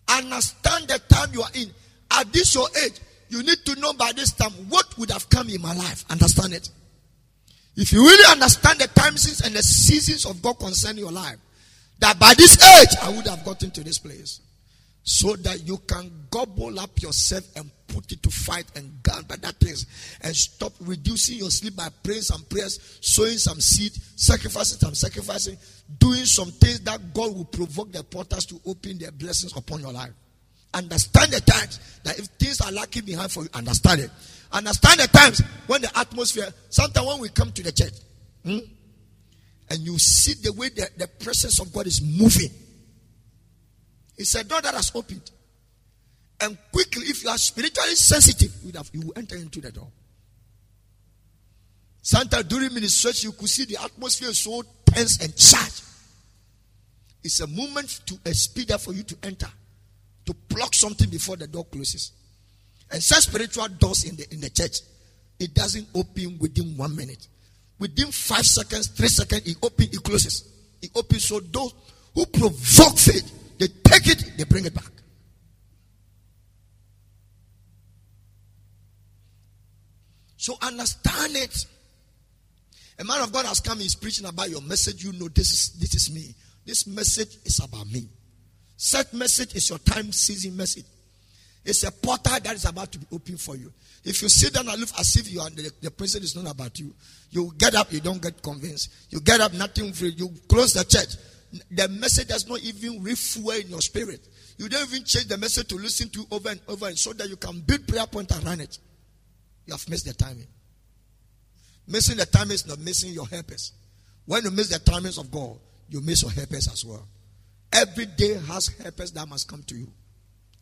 Understand the time you are in. At this your age, you need to know by this time what would have come in my life. Understand it. If you really understand the times and the seasons of God concerning your life, that by this age I would have gotten to this place. So that you can gobble up yourself and put it to fight and guard by that things and stop reducing your sleep by praying some prayers, sowing some seed, sacrificing some sacrificing, doing some things that God will provoke the porters to open their blessings upon your life. Understand the times that if things are lacking behind for you, understand it. Understand the times when the atmosphere, sometimes when we come to the church, hmm, and you see the way the, the presence of God is moving. It's a door that has opened. And quickly, if you are spiritually sensitive, you, have, you will enter into the door. Sometimes during ministration, you could see the atmosphere so tense and charged. It's a moment to a speeder for you to enter to pluck something before the door closes. And such spiritual doors in the in the church, it doesn't open within one minute. Within five seconds, three seconds, it opens, it closes. It opens so those who provoke faith, they take it, they bring it back. So understand it. A man of God has come, he's preaching about your message. You know, this is this is me. This message is about me. Set message is your time season message. It's a portal that is about to be open for you. If you sit down and look as if you are the, the present is not about you, you get up, you don't get convinced. You get up, nothing free. You close the church. The message does not even refuel in your spirit. You don't even change the message to listen to over and over and so that you can build prayer point around it. You have missed the timing. Missing the timing is not missing your helpers. When you miss the timings of God, you miss your helpers as well. Every day has helpers that must come to you.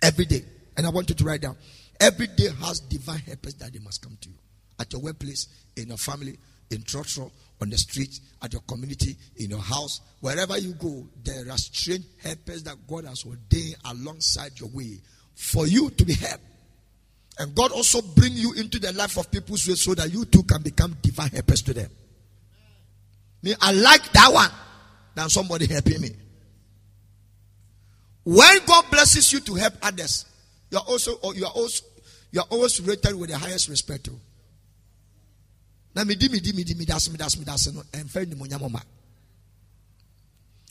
Every day. And I want you to write down. Every day has divine helpers that they must come to you. At your workplace, in your family, in church, on the street, at your community, in your house, wherever you go, there are strange helpers that God has ordained alongside your way for you to be helped. And God also bring you into the life of people so that you too can become divine helpers to them. Me, I like that one than somebody helping me. When God blesses you to help others, you are also you are also you are always rated with the highest respect. Too. Na medi medi medi medi ase medi ase medi ase no ɛnfɛ nimonyam ma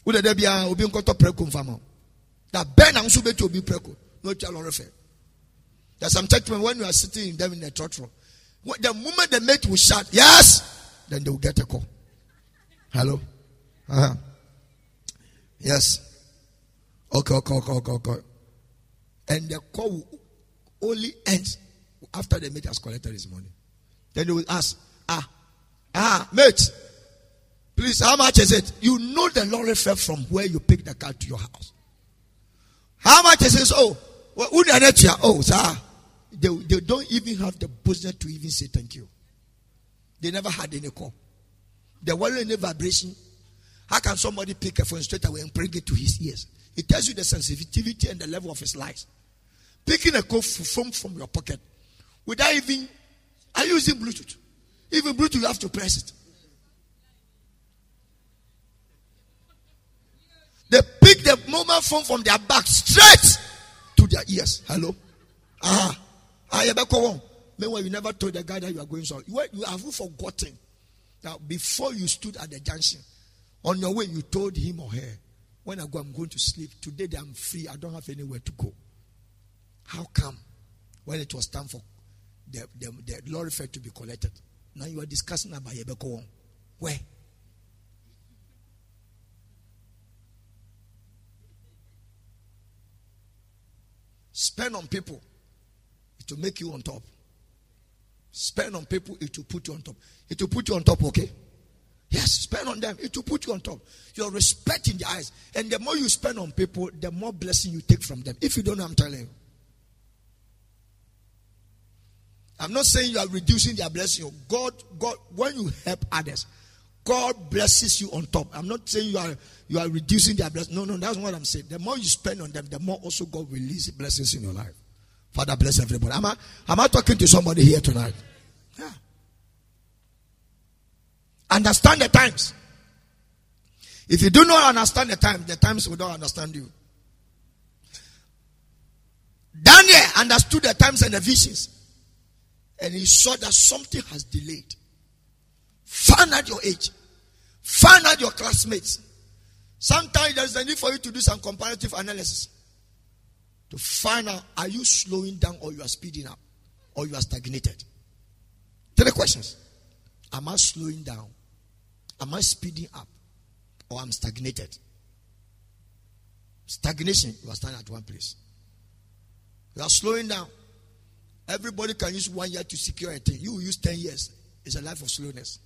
wode da biara obi nkɔtɔ prɛko mfa ma na bɛn na nso bɛti obi prɛko na ɔtwa lɔre fɛ? There's some churchmen when you are sitting in them in the church room the moment the mate will shout yes! then they will get a call. Hello? Uh-huh. yes. Okay okay okay okay okay. And the call will only end after the mate has collected his money then they will ask Ah, ah, mate. Please, how much is it? You know the lorry fell from where you picked the car to your house. How much is it? Oh, well, oh, sir. They, they don't even have the business to even say thank you. They never had any call. There wasn't any vibration. How can somebody pick a phone straight away and bring it to his ears? It tells you the sensitivity and the level of his lies. Picking a call from, from your pocket without even, are you using Bluetooth? Even Bluetooth, you have to press it. They pick the mobile phone from their back straight to their ears. Hello? Ah. Ah, you Meanwhile, you never told the guy that you are going so. You, you have forgotten that before you stood at the junction, on your way, you told him or her, When I go, I'm going to sleep. Today, I'm free. I don't have anywhere to go. How come? When it was time for the, the, the lorry fare to be collected, now you are discussing about Yebeko. Where? Spend on people, it will make you on top. Spend on people, it will put you on top. It will put you on top, okay? Yes, spend on them. It will put you on top. Your respect in the eyes. And the more you spend on people, the more blessing you take from them. If you don't know, I'm telling you. I'm not saying you are reducing their blessing. God, God, when you help others, God blesses you on top. I'm not saying you are you are reducing their blessing. No, no, that's what I'm saying. The more you spend on them, the more also God releases blessings in your life. Father, bless everybody. Am I am I talking to somebody here tonight? Yeah. Understand the times. If you do not understand the times, the times will not understand you. Daniel understood the times and the visions and he saw that something has delayed. Find out your age. Find out your classmates. Sometimes there's a need for you to do some comparative analysis to find out are you slowing down or you are speeding up or you are stagnated. Three questions. Am I slowing down? Am I speeding up? Or I'm stagnated? Stagnation, you are standing at one place. You are slowing down. Everybody can use one year to secure a thing. You use 10 years. It's a life of slowness.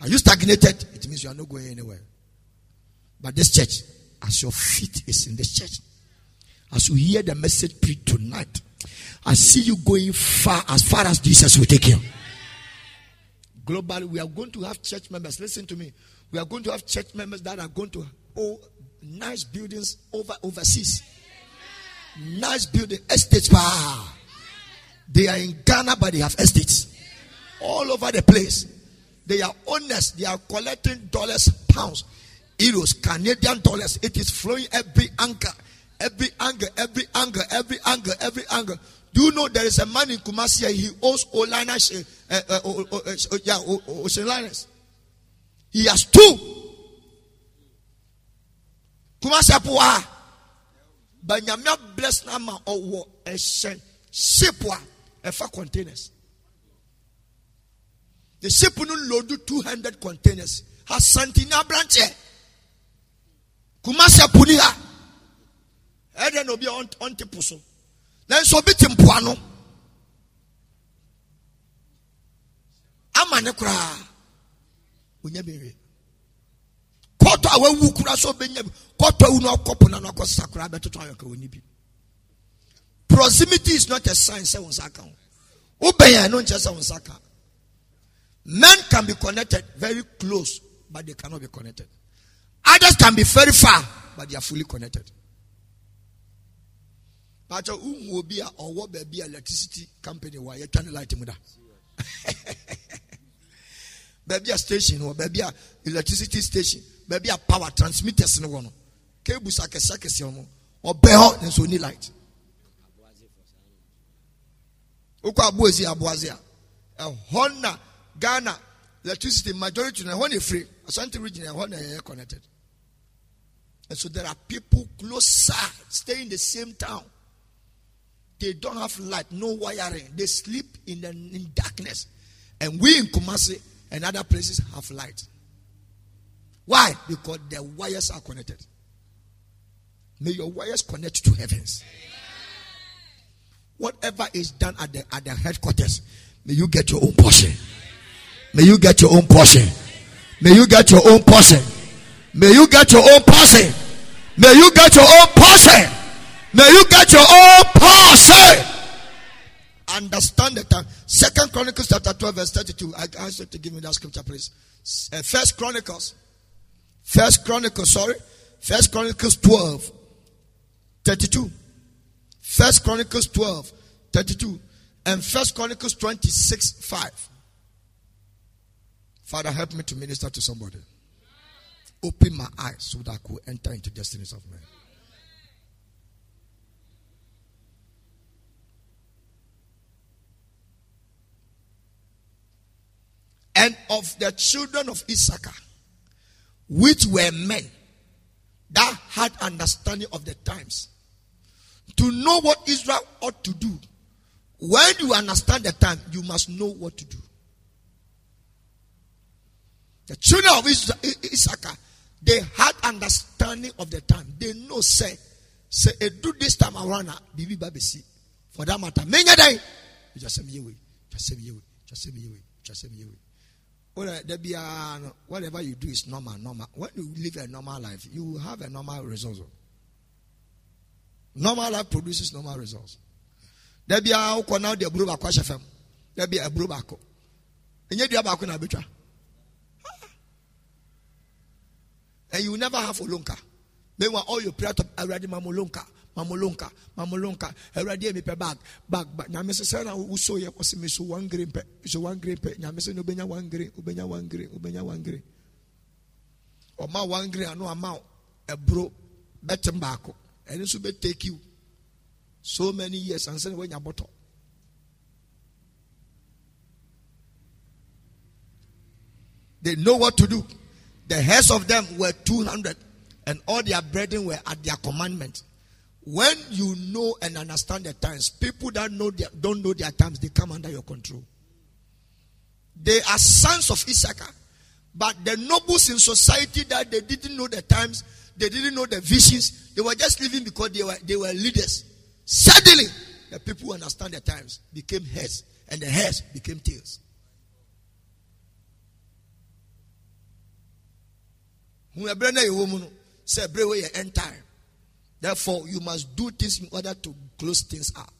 Are you stagnated? It means you are not going anywhere. But this church, as your feet is in this church, as you hear the message preached tonight, I see you going far as far as Jesus will take you. Globally, we are going to have church members. Listen to me. We are going to have church members that are going to own nice buildings over overseas nice building estates. They are in Ghana, but they have estates all over the place. They are owners. They are collecting dollars, pounds, euros, Canadian dollars. It is flowing every angle, every angle, every angle, every angle, every angle. Do you know there is a man in Kumasi? He owns Oliners, uh, uh, uh, uh, yeah. He has two. Kumasi Apua but nyamia bless nama ɔwɔ wa ship a ɛfa containers. The ship no load two hundred containers. Has na blanche. kumasa puni ha. Ɛdɛ na obi Na ɔnte po so. Nanso obi te mpoano ama ne koraa kɔtɔ a wawu bi. Kɔtɔ bi. Proximity is not a sign sɛ wɔn nsa ka ho. Wobɛn no nkyɛn sɛ wɔn men can be connected very close but they cannot be connected. Others can be very far but they are fully connected. Pàtó uhu obi a baabi a electricity company wɔ a yɛtwa ne light mu da. [LAUGHS] Baabi a station wɔ baabi a electricity station baabi a power transmitters no wɔ no cables akɛse akɛse no ɔbɛn hɔ nso ni light. Wokɔ aboasi aboase a ɛhɔ eh, na ghana electricity majority na ɛhɔ na efiri asante region ɛhɔ na ɛyɛ connected. And so there are people closer stay in the same town. They don't have light, no wiring. They sleep in the in darkness. And we in Kumasi and other places have light. Why? Because the wires are connected. May your wires connect to heavens. Whatever is done at the at the headquarters, may you get your own portion. May you get your own portion. May you get your own portion. May you get your own portion. May you get your own portion. May you get your own portion. Understand the time. Second Chronicles chapter 12, verse 32. I ask you to give me that scripture, please. Uh, First Chronicles. First Chronicles, sorry. First Chronicles 12, 32. First Chronicles 12, 32. And First Chronicles 26, 5. Father, help me to minister to somebody. Open my eyes so that I could enter into destinies of men. and of the children of Issachar, which were men that had understanding of the times, to know what Israel ought to do. When you understand the time, you must know what to do. The children of Issachar, they had understanding of the time. They know, say, say, eh, do this time around, ah, bibi babesi. For that matter, many day, just say me, away, just say me, away, just say me, just say me whatever you do is normal, normal. When you live a normal life, you will have a normal result. Normal life produces normal results. There be a now the buru baako ahyɛ fam. There be a buru baako. Enye dua baako na. And you never have olonka. Meanwhile, all your prayer to already mamolonka mamolonka mamolonka awurade mi pɛ bag bag bag. Nyame sɛ sɛ na wosɔ yɛ ɔsɛ mi so one green pɛ so one green pɛ nyame sɛ na obenya one green obenya one green obenya one green ɔma one green ano ama ɛburo bɛtem baako ɛno nso bɛ take you. So many years ansa na wanya bɔtɔ they know what to do. The heads of them were 200 and all their brethren were at their commandment when you know and understand the times, people that know their, don't know their times, they come under your control. They are sons of Issachar, but the nobles in society that they didn't know the times, they didn't know the visions, they were just living because they were they were leaders. Suddenly, the people who understand the times became heads, and the heads became tails. Whoever say, end time. Therefore, you must do things in order to close things up.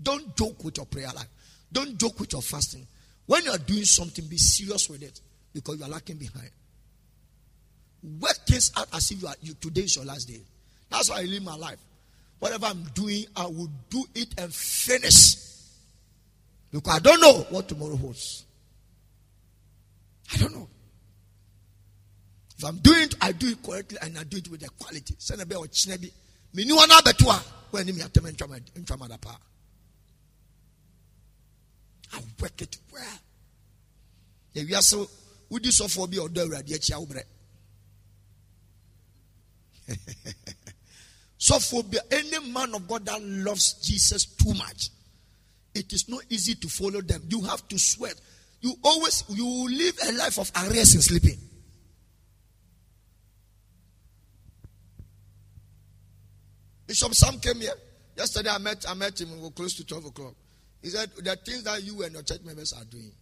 Don't joke with your prayer life. Don't joke with your fasting. When you are doing something, be serious with it because you are lacking behind. Work things out as if you are you today is your last day. That's why I live my life. Whatever I'm doing, I will do it and finish. Because I don't know what tomorrow holds. I don't know. If I'm doing it, I do it correctly and I do it with the quality. Send a bit of meni wɔn abɛto a wɔn anim yɛtɛm ntwam paa I work it well ewiase wodi sɔfoɔ bi a ɔdɔ awurade bi any man of God that loves Jesus too much it is not easy to follow them. You have to sweat. You always you live a life of arrest and sleeping Bishop Sam came here. Yesterday I met I met him. We were close to 12 o'clock. He said the things that you and your church members are doing.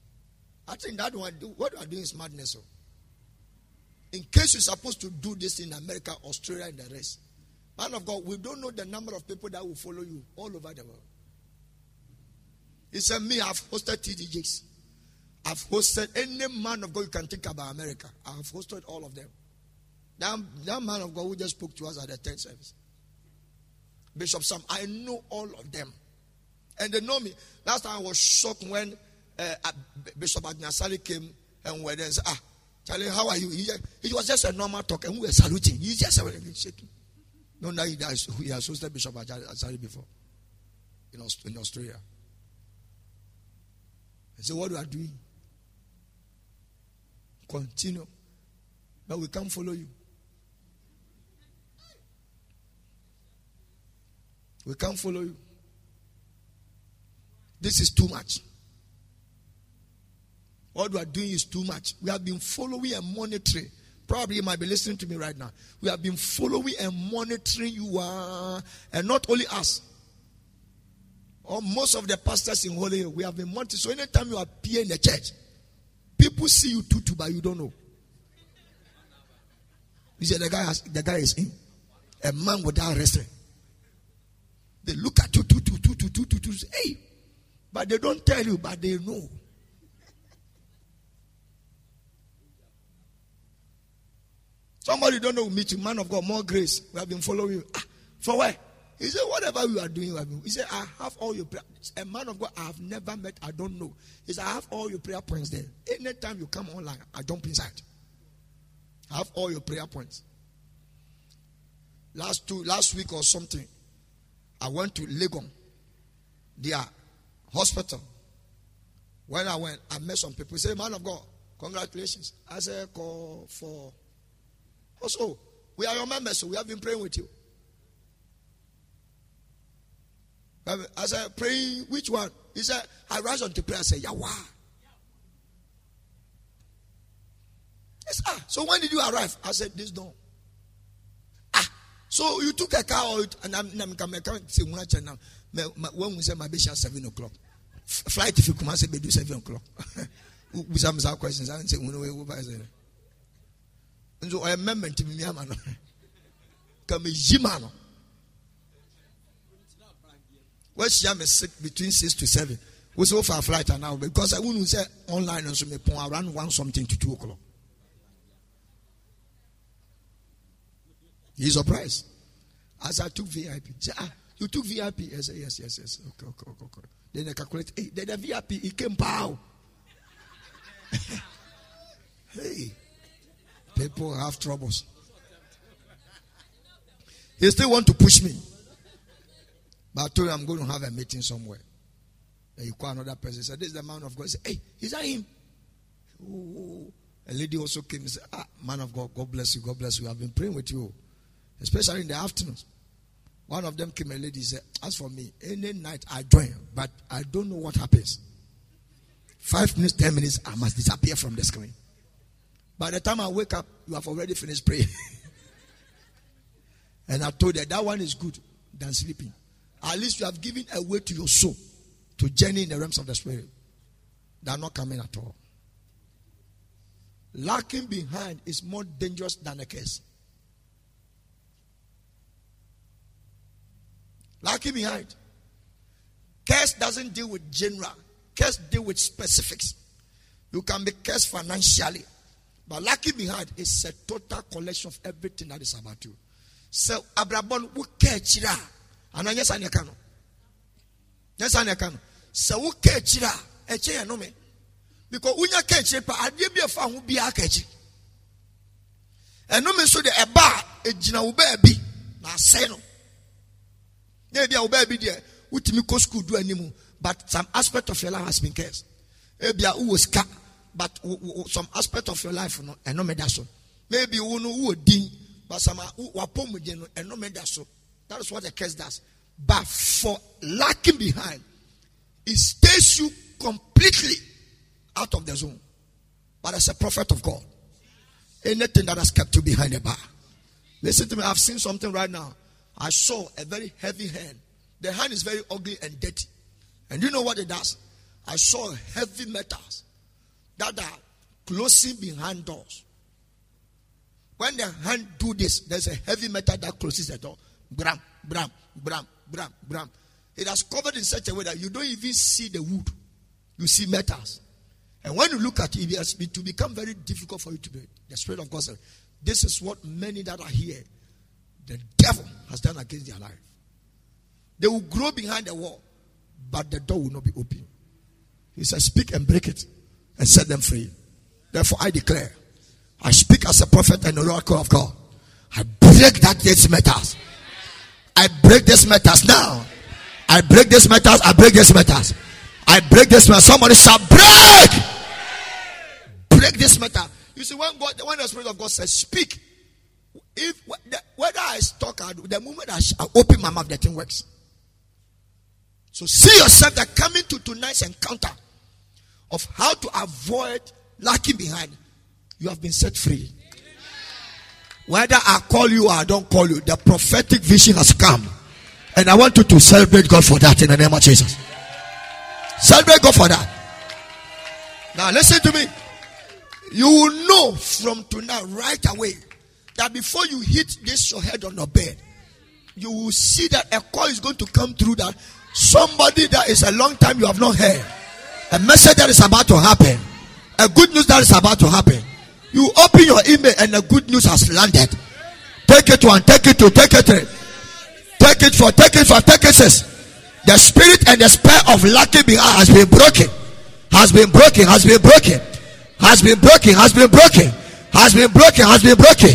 I think that one, what you are doing is madness. Oh. In case you're supposed to do this in America, Australia, and the rest. Man of God, we don't know the number of people that will follow you all over the world. He said, Me, I've hosted TDJs. I've hosted any man of God you can think about America. I've hosted all of them. That, that man of God who just spoke to us at the 10th service. Bishop Sam, I know all of them. And they know me. Last time I was shocked when uh, Bishop Agyinasare came and went and said, Ah, Charlie, how are you? He, he was just a normal talk and we were saluting. He just shaking. No, now he, has, he has hosted Bishop Agyinasare before in, in Australia. I said, What are you doing? Continue. But we can't follow you. We can't follow you. This is too much. What we are doing is too much. We have been following and monitoring. Probably you might be listening to me right now. We have been following and monitoring you, uh, and not only us. Or most of the pastors in Holy we have been monitoring. So anytime you appear in the church, people see you tutu, but you don't know. You say the guy has, the guy is in a man without wrestling. They look at you. Hey, but they don't tell you, but they know. Somebody don't know meet you, man of God, more grace. We have been following you. Ah, for where? He said, whatever you are doing, you He said, I have all your prayer. A man of God I have never met, I don't know. He said, I have all your prayer points there. Anytime you come online, I jump inside. I have all your prayer points. Last two, last week or something, I went to Legon, their hospital. When I went, I met some people. Say, man of God, congratulations. I said, call for also, we are your members, so we have been praying with you. I said, praying, which one? He said, I rise on to prayer. I said, Yawa. Yes, ah. So when did you arrive? I said, this dawn. So you took a car or and I'm I'm coming say much now. When we say my bishop seven o'clock. Flight if you come and say do seven o'clock. [LAUGHS] We some questions. I say, we go by nso ɔyɛ mmɛmɛ ntumi mi ama no kàmi yi ma no wɔahyia me six between six to seven wosi wofa flight anaa because I wouldn't say online nso me pon around one something to two o'clock he surprised as I took VIP say ah you took VIP I said yes yes yes okay okay okay, okay. then I calculate hey then the VIP he came pow [LAUGHS] hey People have troubles. He still want to push me. But I told him I'm going to have a meeting somewhere. Then he called another person. Said, This is the man of God. Hey, is that him? Ooh. A lady also came and said, Ah, man of God, God bless you, God bless you. I've been praying with you, especially in the afternoons. One of them came, a lady said, As for me, any night I join, but I don't know what happens. Five minutes, ten minutes, I must disappear from the screen. By the time I wake up, you have already finished praying. [LAUGHS] and I told her that one is good than sleeping. At least you have given a way to your soul to journey in the realms of the spirit. They are not coming at all. Lacking behind is more dangerous than a curse. Lacking behind. Curse doesn't deal with general. Curse deal with specifics. You can be cursed financially. But lucky behind is a total collection of everything that is about you. So abrabon wo ka akyira ana nyɛ sa neka no nyɛ sa neka no sɛ wo ka akyira ɛkyɛ yɛ nome because ka akyire eh, pa adeɛ bi ɛfa ho biara ka akyiri ɛnome nso de ɛba a ɛgyina wo baabi na asɛe no ebi a wo baabi deɛ wotumi kɔ school do anim but some aspect of your life has been cursed. Ebi a wowɔ sika but some aspect of your life no ɛno meda so maybe wo no wo din but some wapɔ mu din no ɛno meda so that is what the curse does. But for lacking behind it stays you completely out of the zone. But as a prophet of God anything that has kept you behind the bar. Listen to me I've seen something right now I saw a very heavy hand the hand is very ugly and dirty and you know what it does I saw heavy metals that are closing behind doors. When the hand do this, there's a heavy metal that closes the door. Bram, bram, bram, bram, bram. It has covered in such a way that you don't even see the wood. You see metals. And when you look at it, it has to become very difficult for you to be. The Spirit of God said, This is what many that are here, the devil has done against their life. They will grow behind the wall, but the door will not be open. He said, Speak and break it and set them free. Therefore, I declare, I speak as a prophet and oracle of God. I break that these metals. I break these metals now. I break these metals. I break these metals. I break this metal. Somebody shall break. Break this metal. You see, when God, when the Spirit of God says, "Speak," if whether I talk, the moment I open my mouth, the thing works. So see yourself that coming to tonight's encounter of how to avoid lacking behind, you have been set free. Whether I call you or I don't call you, the prophetic vision has come. And I want you to celebrate God for that in the name of Jesus. Celebrate God for that. Now listen to me. You will know from tonight right away that before you hit this your head on the bed, you will see that a call is going to come through that somebody that is a long time you have not heard. A message that is about to happen. A good news that is about to happen. You open your email and the good news has landed. Take it one, take it two, take it three. Take it four, take it five, take it six. The spirit and the spell of lacking behind ah, has been broken. Has been broken, has been broken. Has been broken, has been broken. Has been broken, has been broken.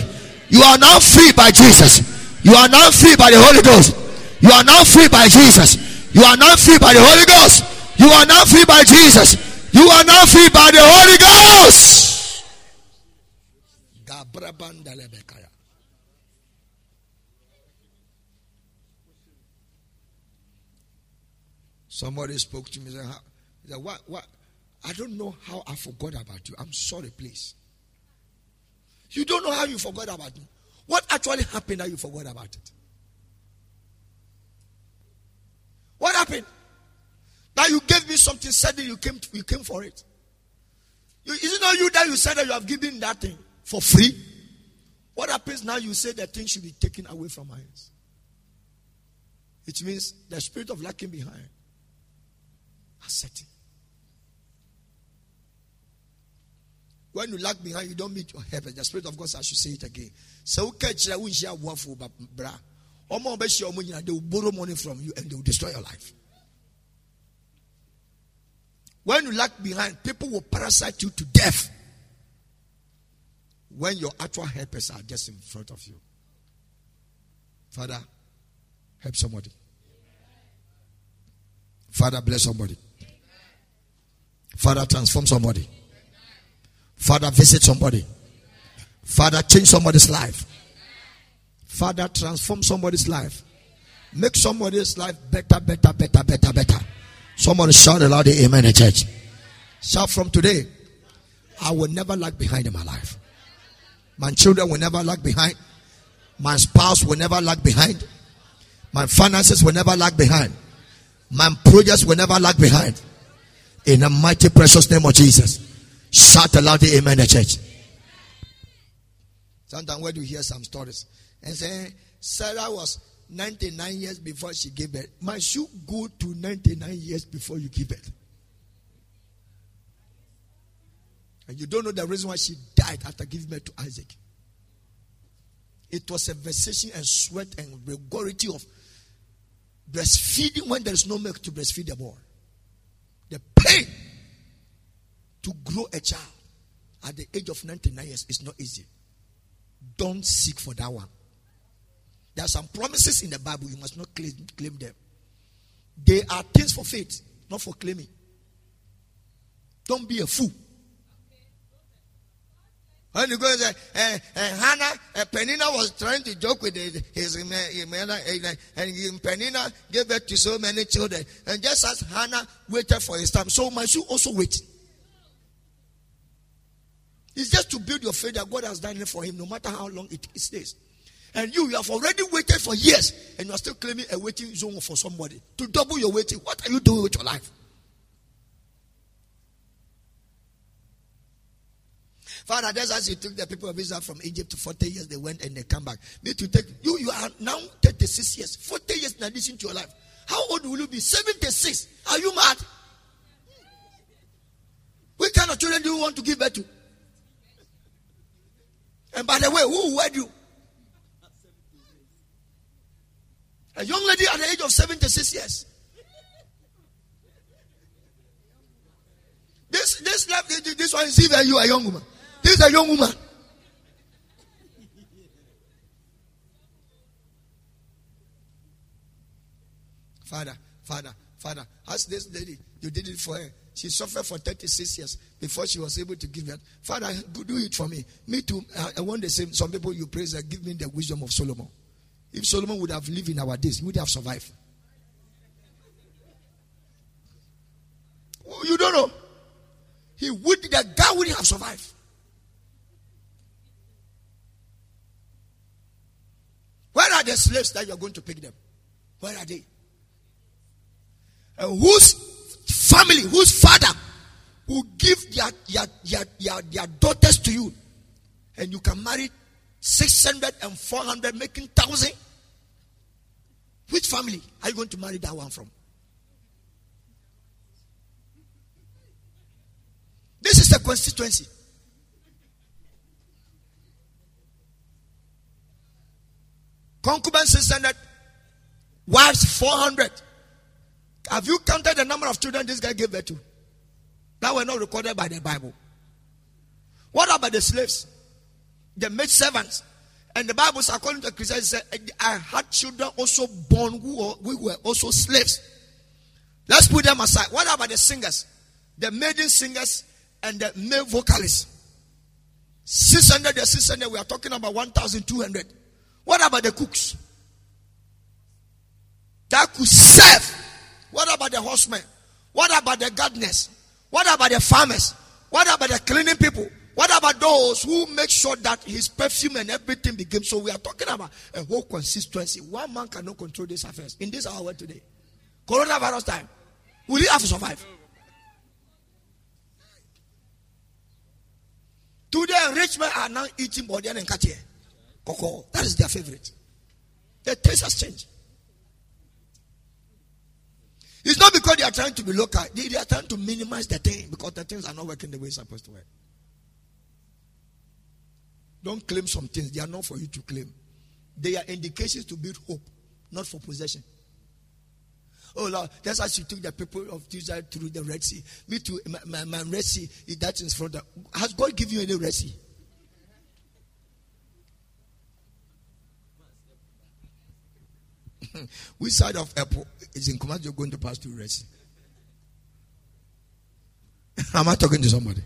You are now free by Jesus. You are now free by the Holy Ghost. You are now free by Jesus. You are now free by the Holy Ghost. You are now free by Jesus. You are now free by the Holy Ghost. Somebody spoke to me. Said, said, what, what? I don't know how I forgot about you. I'm sorry, please. You don't know how you forgot about me. What actually happened that you forgot about it? What happened? That you gave me something, suddenly you came, you came for it. You, is it not you that you said that you have given that thing for free? What happens now? You say that thing should be taken away from my hands. It means the spirit of lacking behind has set in. When you lag behind, you don't meet your help. The Spirit of God says, I should say it again. So, catch that when you bra. They will borrow money from you and they will destroy your life. When you lag behind, people will parasite you to death. When your actual helpers are just in front of you. Father, help somebody. Father, bless somebody. Father, transform somebody. Father, visit somebody. Father, change somebody's life. Father, transform somebody's life. Make somebody's life better, better, better, better, better. Someone shout aloud, Amen, in church. Shout from today. I will never lag behind in my life. My children will never lag behind. My spouse will never lag behind. My finances will never lag behind. My projects will never lag behind. In the mighty precious name of Jesus. Shout aloud the amen, the church. Sometimes when you hear some stories and say Sarah was 99 years before she gave birth, must you go to 99 years before you give birth? And you don't know the reason why she died after giving birth to Isaac. It was a vexation and sweat and rigority of breastfeeding when there is no milk to breastfeed the boy. The pain to grow a child at the age of 99 years is not easy. Don't seek for that one. There are some promises in the Bible, you must not claim, claim them. They are things for faith, not for claiming. Don't be a fool. When you go and say, eh, eh, Hannah, eh, Peninnah was trying to joke with his, his eh, eh, and Peninnah gave birth to so many children. And just as Hannah waited for his time, so must you also wait. It's just to build your faith that God has done it for him, no matter how long it stays. And you, you have already waited for years, and you are still claiming a waiting zone for somebody to double your waiting. What are you doing with your life? Father, that's as you took the people of Israel from Egypt to 40 years, they went and they come back. Me to take you, you are now 36 years, 40 years in addition to your life. How old will you be? 76. Are you mad? What kind of children do you want to give birth to? And by the way, who wed you? A young lady at the age of 76 years. This this this one is even you are a young woman. This is a young woman. Father, Father, Father, ask this lady, you did it for her. She suffered for 36 years before she was able to give birth. Father, do it for me. Me too. I want the same. Some people you praise that give me the wisdom of Solomon. If Solomon would have lived in our days, he would have survived. You don't know. He would, the guy wouldn't have survived. Where are the slaves that you're going to pick them? Where are they? And whose family, whose father will give their, their, their, their, their daughters to you? And you can marry 600 and 400, making 1,000? Which family are you going to marry that one from? This is the constituency. Concubine 600, wives 400. Have you counted the number of children this guy gave birth to? That were not recorded by the Bible. What about the slaves? The maid servants. And the Bible, according to Christians, said, I had children also born who were also slaves. Let's put them aside. What about the singers? The maiden singers and the male vocalists. 600, the 600, we are talking about 1,200. What about the cooks? That could serve. What about the horsemen? What about the gardeners? What about the farmers? What about the cleaning people? What about those who make sure that his perfume and everything became so? We are talking about a whole consistency. One man cannot control these affairs in this hour today. Coronavirus time. Will he have to survive? Today, rich men are now eating body and katie. Cocoa. That is their favorite. The taste has changed. It's not because they are trying to be local. They, they are trying to minimize the thing because the things are not working the way it's supposed to work. Don't claim some things. They are not for you to claim. They are indications to build hope, not for possession. Oh Lord, that's how you took the people of Israel through the Red Sea. Me too, my, my, my Red Sea, that is from the. Has God given you any Red Sea? [LAUGHS] Which side of airport is in command you're going to pass through Red Sea? [LAUGHS] Am I talking to somebody?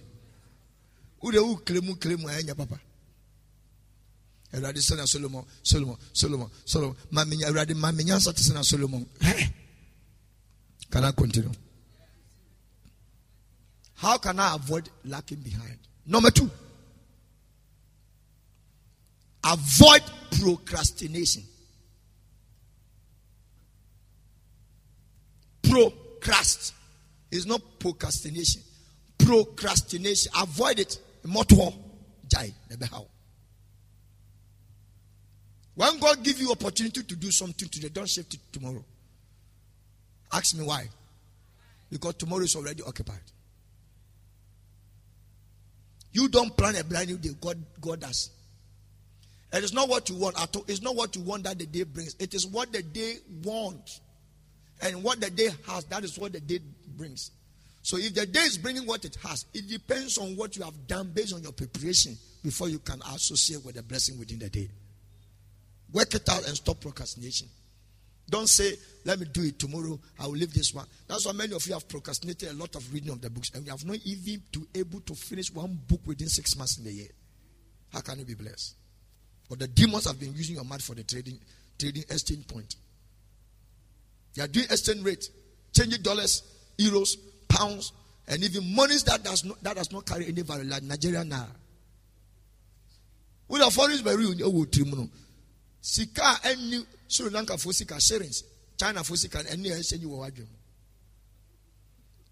Who the who claim claim papa? Awurade sɛ na Solomon Solomon Solomon Solomon maame Awurade maame nyansa te sɛ na Solomon Can I continue? How can I avoid lacking behind? Number two, avoid procrastination. Procrast is not procrastination. Procrastination. Avoid it. Motto. Jai. When God give you opportunity to do something today, don't shift it tomorrow. Ask me why. Because tomorrow is already occupied. You don't plan a brand new day. God, God does. It is not what you want at all. It's not what you want that the day brings. It is what the day wants. And what the day has, that is what the day brings. So if the day is bringing what it has, it depends on what you have done based on your preparation before you can associate with the blessing within the day. Work it out and stop procrastination. Don't say, let me do it tomorrow. I will leave this one. That's why many of you have procrastinated a lot of reading of the books, and you have not even to able to finish one book within six months in a year. How can you be blessed? But the demons have been using your mind for the trading trading exchange point. They are doing exchange rate, changing dollars, euros, pounds, and even monies that does not that does not carry any value, like Nigeria now. With a foreign very oh, Trimono. Sika any Sri Lanka for sika shillings, China for sika, and you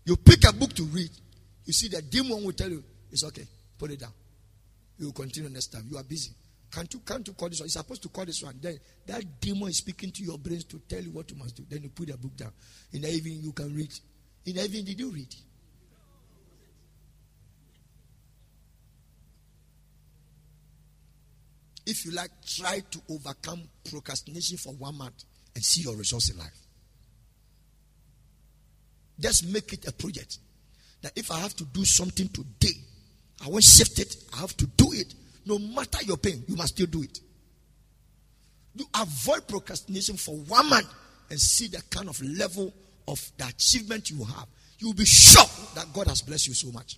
You pick a book to read, you see the demon will tell you, it's okay, put it down. You will continue next time. You are busy. Can't you can't you call this one? You're supposed to call this one. Then that demon is speaking to your brains to tell you what you must do. Then you put the book down. In the evening you can read. In the evening, did you read? If you like, try to overcome procrastination for one month and see your results in life. Just make it a project. That if I have to do something today, I won't shift it. I have to do it. No matter your pain, you must still do it. You avoid procrastination for one month and see the kind of level of the achievement you have. You will be shocked that God has blessed you so much.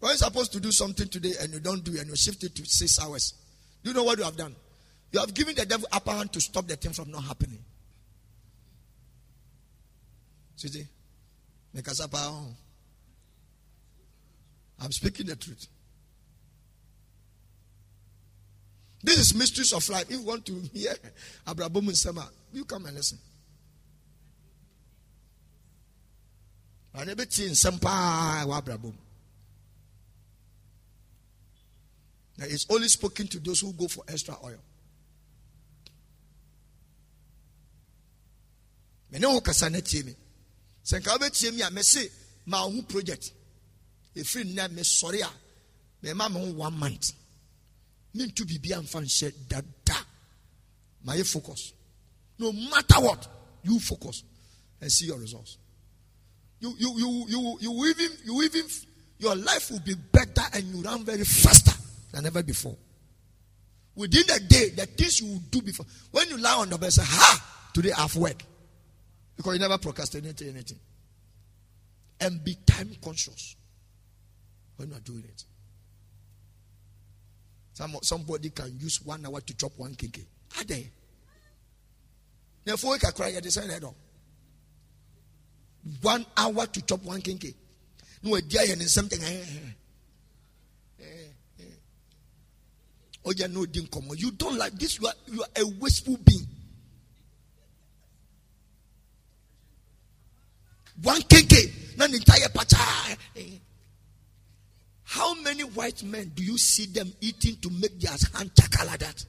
When you're supposed to do something today and you don't do it and you shift it to six hours, do you know what you have done? You have given the devil upper hand to stop the thing from not happening. See, I'm speaking the truth. This is mysteries of life. If you want to hear Abraham Sema, you come and listen. I never seen Abraham. Now it's only spoken to those who go for extra oil. mene wo kasa na tie me sɛ nka wobɛtie me a mɛse ma wo ho project ɛfiri nnɛ mesɔre a mɛma me ho one month mentu biribia mfa nhyɛ dada mayɛ focus. No matter what you focus and see your results. You you you you you even you even your life will be better and you run very faster than ever before. Within the day the things you will do before when you lie on the bed say ha! Today i've worked. Because you never procrastinated anything. And be time conscious when you are doing it some, somebody can use one hour to chop one keke. Are they? Therefore, I cry at the same head. One hour to chop one kenkey. No idea and something. Eh, eh, eh. Oh, yeah, no, didn't come. You don't like this. You are, you are a wasteful being. One kenkey. Not entire pacha. How many white men do you see them eating to make their hand chaka like that?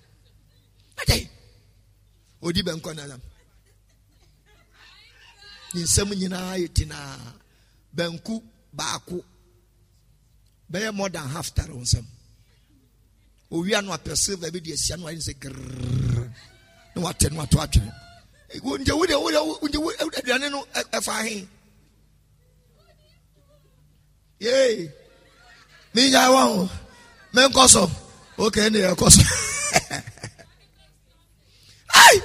Odi benko na lam. Nsɛm nyinaa yɛ tinaa. Benku baako. Bɛyɛ more than half tare wo nsɛm. Owia no apɛ silver bi de asia no ayɛ sɛ grrrr. Na watɛ no ato atwene. Nje wo de wo de wo de aduane no ɛfa ahe. Yay minya wɔn menkɔ so okay ne yɛ kɔ so ayi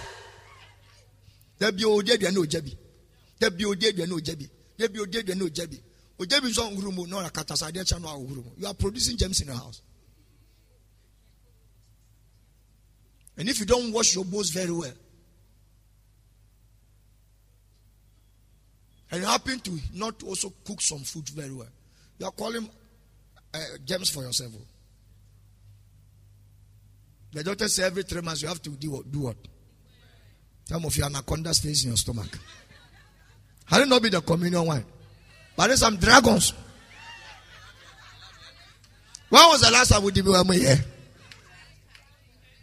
dabi odi aduane ogya bi dabi odi aduane ogya bi dabi odi aduane ogya bi ogya bi nso nhuru mu na ɔna katasa adeɛ kyɛ no ahohoro mu you are producing germs in your house. And if you don't wash your bowls very well and you happen to not also cook some food very well you are calling uh, gems for yourself. The doctor said every three months you have to do what? Do what? Some of you anaconda stays in your stomach. Had it not be the communion wine? But there's some dragons. When was the last time we did we here?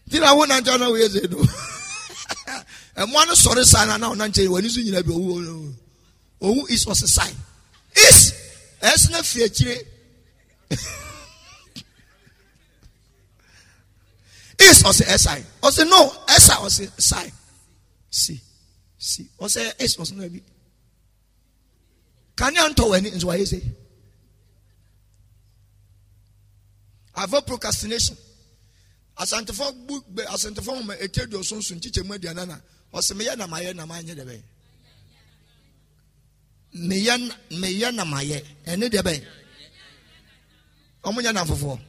Did I want to know where they do? And one sorry sign now, Nancy, when you see you be who is was a sign? Is, as not fear [LAUGHS] is ɔsɛ ɛsae ɔsɛ no ɛsa ɔsɛ sae si si ɔsɛ is ɔsɛ no bi kanea ntɔ wɔ ani nso wayɛ sɛ avoid procrastination. Asantefo bu bɛ asantefo wɔn ete do sunsun kyikyɛ mu aduane na ɔsɛ meyɛ na mayɛ na mayɛ dɛ bɛyɛ meyɛ meyɛ na mayɛ ɛne ɔmo nyɛ nam fofoɔ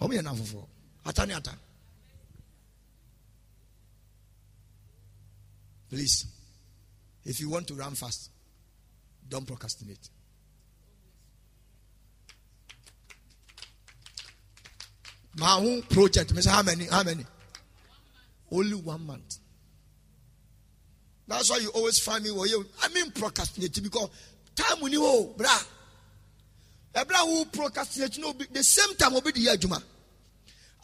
ɔmo yɛ nam fofoɔ ata ne ata. Please if you want to run fast don't procrastinate. My own project. Miss how many? How many? Only one month. That's why you always find me well, I mean procrastinating because time we need oh brah Ebra who procrastinate no the same time obi the adwuma.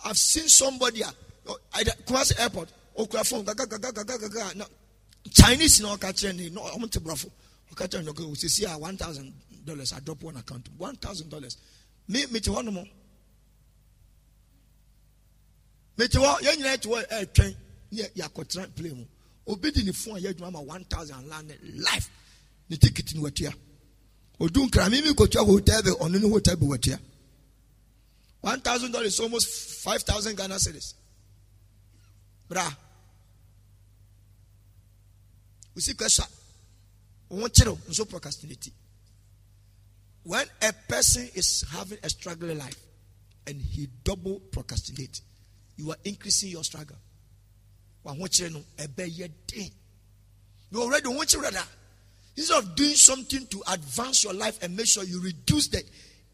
I've seen somebody ah, oh, at Kumasi airport okura phone gaga gaga gaga gaga na Chinese oka kyerɛ ne no ɔmo te brɔfo ɔka kyerɛ ne ɔka osisi a ah, one thousand dollars I drop one account. One thousand dollars. Me me te hɔ nom. Me te hɔ yɛn nyinaa te hɔ eh, ɛɛtwɛn yɛ yɛakɔtena play mu. Obi di ne phone a yɛ adwuma ma one thousand land life. Ne ticket ni watua odu nkira mi mi kotua hotel bi ɔno ne hotel bi watua. One thousand dollars almost five thousand Ghana cedis. Bra. Osi kɛsa wɔn kyerɛw nso procrastinate when a person is having a struggling life and he double procrastinate you are increasing your struggle. Wɔn ahokyere no ɛbɛ yɛ den you already wɔn kyerɛ da. Instead of doing something to advance your life and make sure you reduce the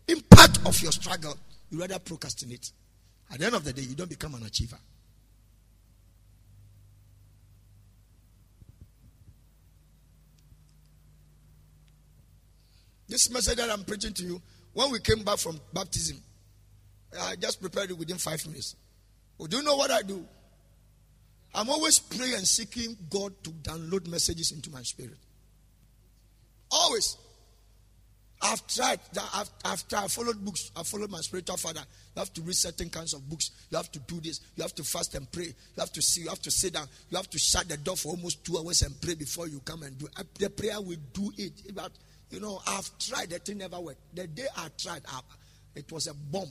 impact of your struggle, you rather procrastinate. At the end of the day, you don't become an achiever. This message that I'm preaching to you, when we came back from baptism, I just prepared it within five minutes. Well, do you know what I do? I'm always praying and seeking God to download messages into my spirit. Always. I've tried. I've, I've tried. I followed books. I followed my spiritual father. You have to read certain kinds of books. You have to do this. You have to fast and pray. You have to see. You have to sit down. You have to shut the door for almost two hours and pray before you come and do. The prayer will do it. But, you know, I've tried. The thing never worked. The day I tried, it was a bomb.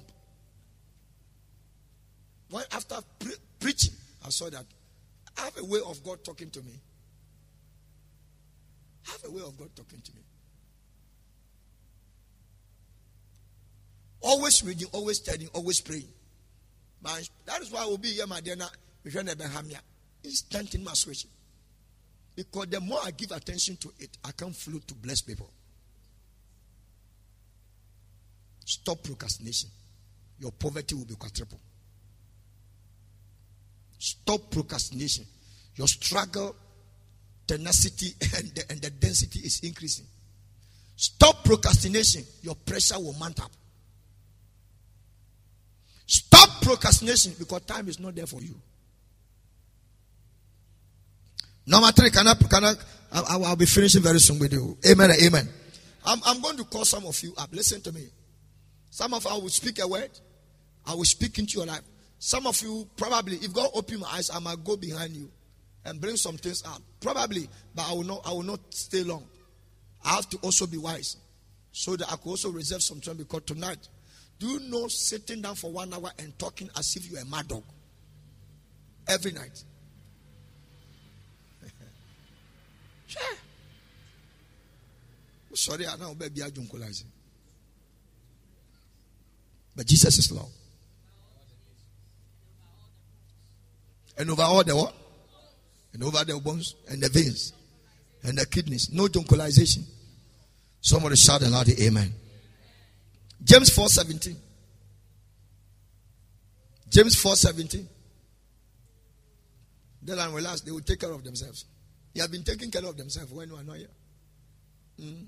When after pre- preaching, I saw that I have a way of God talking to me. Have a way of God talking to me. Always reading, always studying, always praying. That is why I will be here, my dear. Instant in my switch. Because the more I give attention to it, I can flow to bless people. Stop procrastination. Your poverty will be quadruple. Stop procrastination. Your struggle tenacity and the, and the density is increasing. Stop procrastination. Your pressure will mount up. Stop procrastination because time is not there for you. Number three, can I, can I, I will be finishing very soon with you. Amen amen. I'm, I'm going to call some of you up. Listen to me. Some of you, I will speak a word. I will speak into your life. Some of you, probably, if God open my eyes, I might go behind you and bring some things up. Probably, but I will not I will not stay long. I have to also be wise. So that I could also reserve some time because tonight, do you know sitting down for one hour and talking as if you're a mad dog? Every night. [LAUGHS] sure. Oh, sorry, I know baby I But Jesus is Lord. And over all the what? And over the bones and the veins and the kidneys. No joncolization. Somebody shout aloud, Amen. James 4:17. James 4:17. Then and relax, they will take care of themselves. They have been taking care of themselves when you are not here. Mm.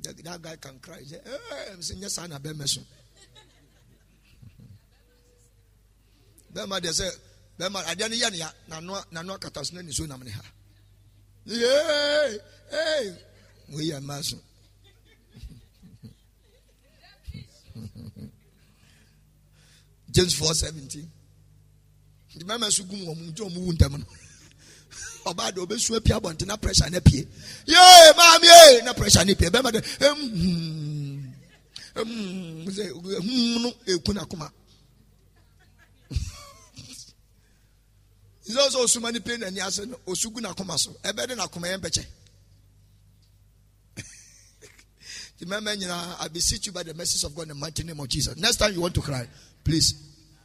That, that, guy can cry. He say, hey, I'm saying, yes, I'm a [LAUGHS] bɛrima adeɛ no yɛ ne ya. N'ano n'ano akata so nam ne ha. So james four seventeen. Mɛrima so gum wɔn mu nti ntɛm no ɔbaa de na pressure pie. Maame na pressure pie. Bɛrima de ehum no na. Sɛ sɛ osuma ne pie n'ani ase no osugu n'akoma so ɛbɛ de n'akoma yɛn bɛkyɛ. [LAUGHS] The mɛmɛ nyinaa I beseech you by the mercies of God in the mighty name of Jesus. Next time you want to cry please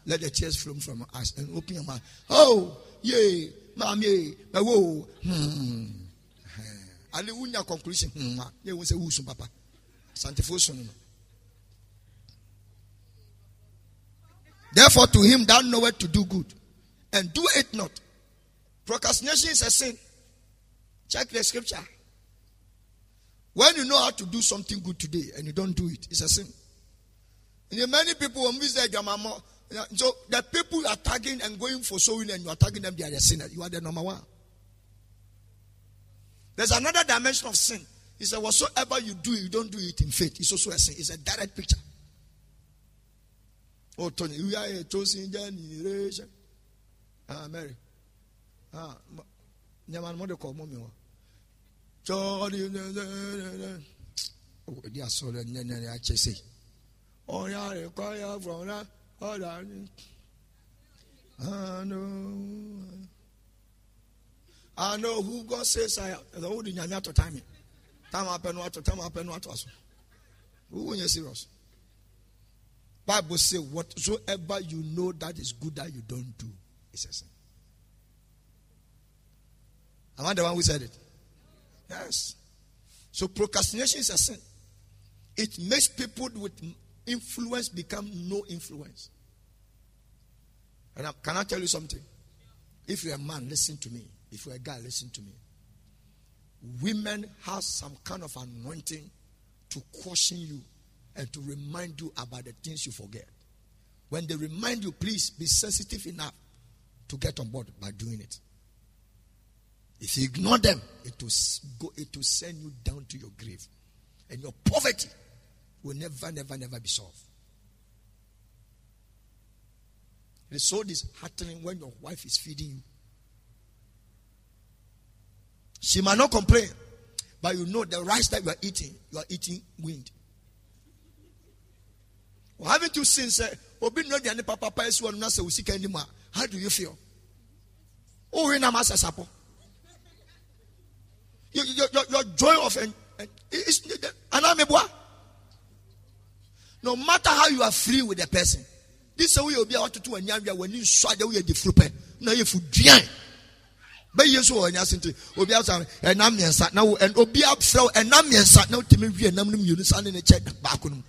let the tears flow from us and open your mouth. Oh yay maam yay mawo hmm. Ale wunya conclusion? Hmm ma yɛ wɔn sɛ wusu papa? Santefo sunu no. Therefore, to him that knoweth to do good and do it not. Procrastination is a sin. Check the scripture. When you know how to do something good today and you don't do it, it's a sin. And many people when we say Jamamo, so the people are tagging and going for sowing and you are tagging them, they are the sinner. You are the number one. There's another dimension of sin. He said, Whatsoever you do, you don't do it in faith. It's also a sin. It's a direct picture. Oh, Tony, we are a chosen generation. Ah, Mary. Ah, Nyaman mo de ko mo mi wa. Chori Oh, dia so le nya nya ya chese. Oh, ya re kwa ya from na. Oh, da. I know. I know who God says I am. The old nyanya to time. Time happen what to time what was. Who when you serious? Bible say whatsoever you know that is good that you don't do is a sin. Am I the one who said it? Yes. So procrastination is a sin. It makes people with influence become no influence. And I, can I tell you something? If you're a man, listen to me. If you're a guy, listen to me. Women have some kind of anointing to caution you and to remind you about the things you forget. When they remind you, please be sensitive enough to get on board by doing it. If you ignore them, it will go, it will send you down to your grave. And your poverty will never, never, never be solved. It is so disheartening when your wife is feeding you. She might not complain, but you know the rice that you are eating, you are eating wind. Well, haven't you seen, say, Obi no papa one nasa usika anymore. How do you feel? Oh, masa sapo. Your, your, your, joy of and it's no matter how you are free with the person. This is way you'll be able to do when you swat away the fruit. Now you food bɛyie nso wɔ ɔnya sente obi asa ɛnam mmiɛnsa na wo obi afrɛ wo ɛnam mmiɛnsa na wotumi wie ɛnam no mmienu sa ne ne kyɛ baako no mu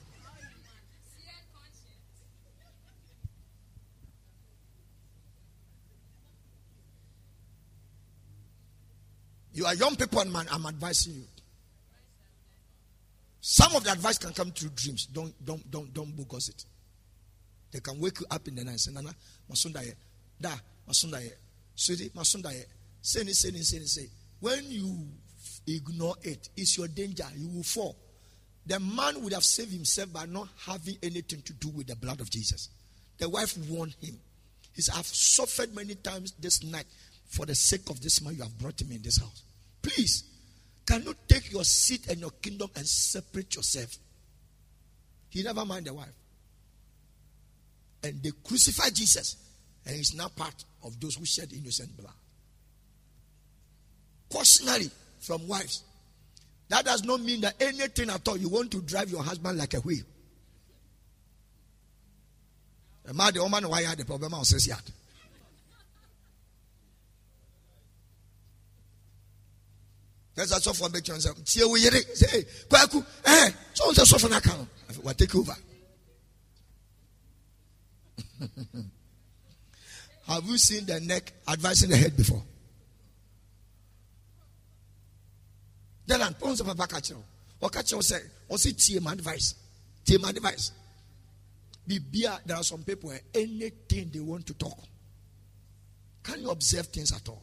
You are young people, and man, I'm advising you. Some of the advice can come through dreams. Don't, don't, don't, don't bogus it. They can wake you up in the night and say, Nana, masunda ye, da, masunda sweetie, masunda ye. Say, say, say, say. When you ignore it, it's your danger. You will fall. The man would have saved himself by not having anything to do with the blood of Jesus. The wife warned him. He said, I've suffered many times this night for the sake of this man. You have brought him in this house. Please, can you take your seat and your kingdom and separate yourself? He never mind the wife. And they crucified Jesus, and he's now part of those who shed innocent blood cautionary from wives. That does not mean that anything at all you want to drive your husband like a wheel. The man, the woman, why had the problem? I'll say That's soft one. Make sure say, we say, kwaku, eh, so it's a soft one. Account. We'll take over. [LAUGHS] Have you seen the neck advising the head before? Then I'm pons of a back at you. Or catch you say, or see team advice. Team advice. Bibia, there are some people where anything they want to talk. Can you observe things at all?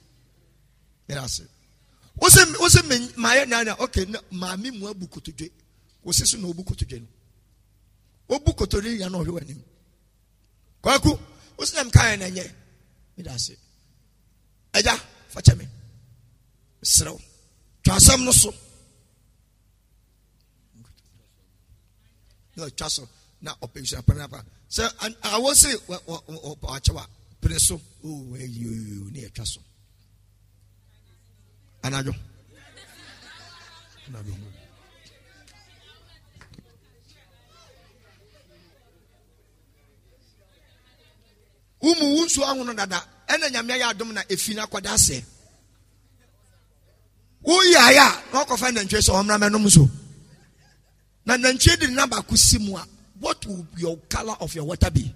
ase wosɛ wosɛ maayɛ nana ok maame mu abu kotodwe wosi so na obu kotodwe no obu kotodwe yɛ na ɔhwɛ wɔ anim kwaku wosɛ na mka yɛ na ɛnyɛ mede ase agya fa kyɛ me serew twa asɛm no so na ɔtwa so na ɔpɛ nhyira pɛ napa sɛ awɔ se ɔkyɛw a pere so ne yɛtwa so anadwo womu wo nsuo ahono dada. Ɛna nyame yɛ adom na ɛfi no akɔda asɛ woyaeɛ a na ɔkɔfa nantwie sɛ ɔmmra mɛnom so na nantwie de nna baako si mu a what will your color of your water be?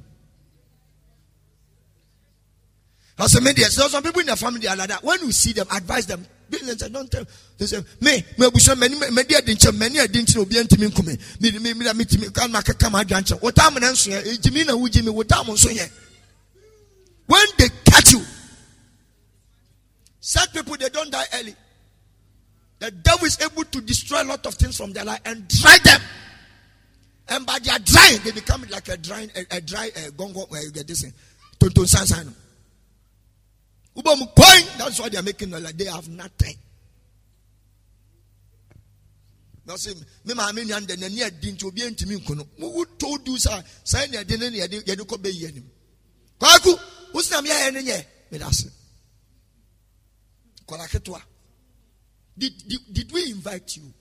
As a media, so some people in the family are like that. When you see them, advise them. They say, don't tell. They say, me, me, we should many, many, didn't many, I didn't know, be into me, come me, me, me, me, me, me, come, come, come, come, What time and answer, Jimmy, who Jimmy, what time on so here? When they catch you, such people, they don't die early. The devil is able to destroy a lot of things from their life and dry them. And by their drying, they become like a dry, a, a dry uh, gongo, where uh, you get this thing. Tonton sansan. That's why they are making like they have nothing. Now say, me ma me nyan de nani adi nti obi ntimi nkono. Who told you sir, say na de ne ye de ye de ko be yi anim. Kwaku, usna me ya ne nye. Me da se. Kola. Did, did, did we invite you?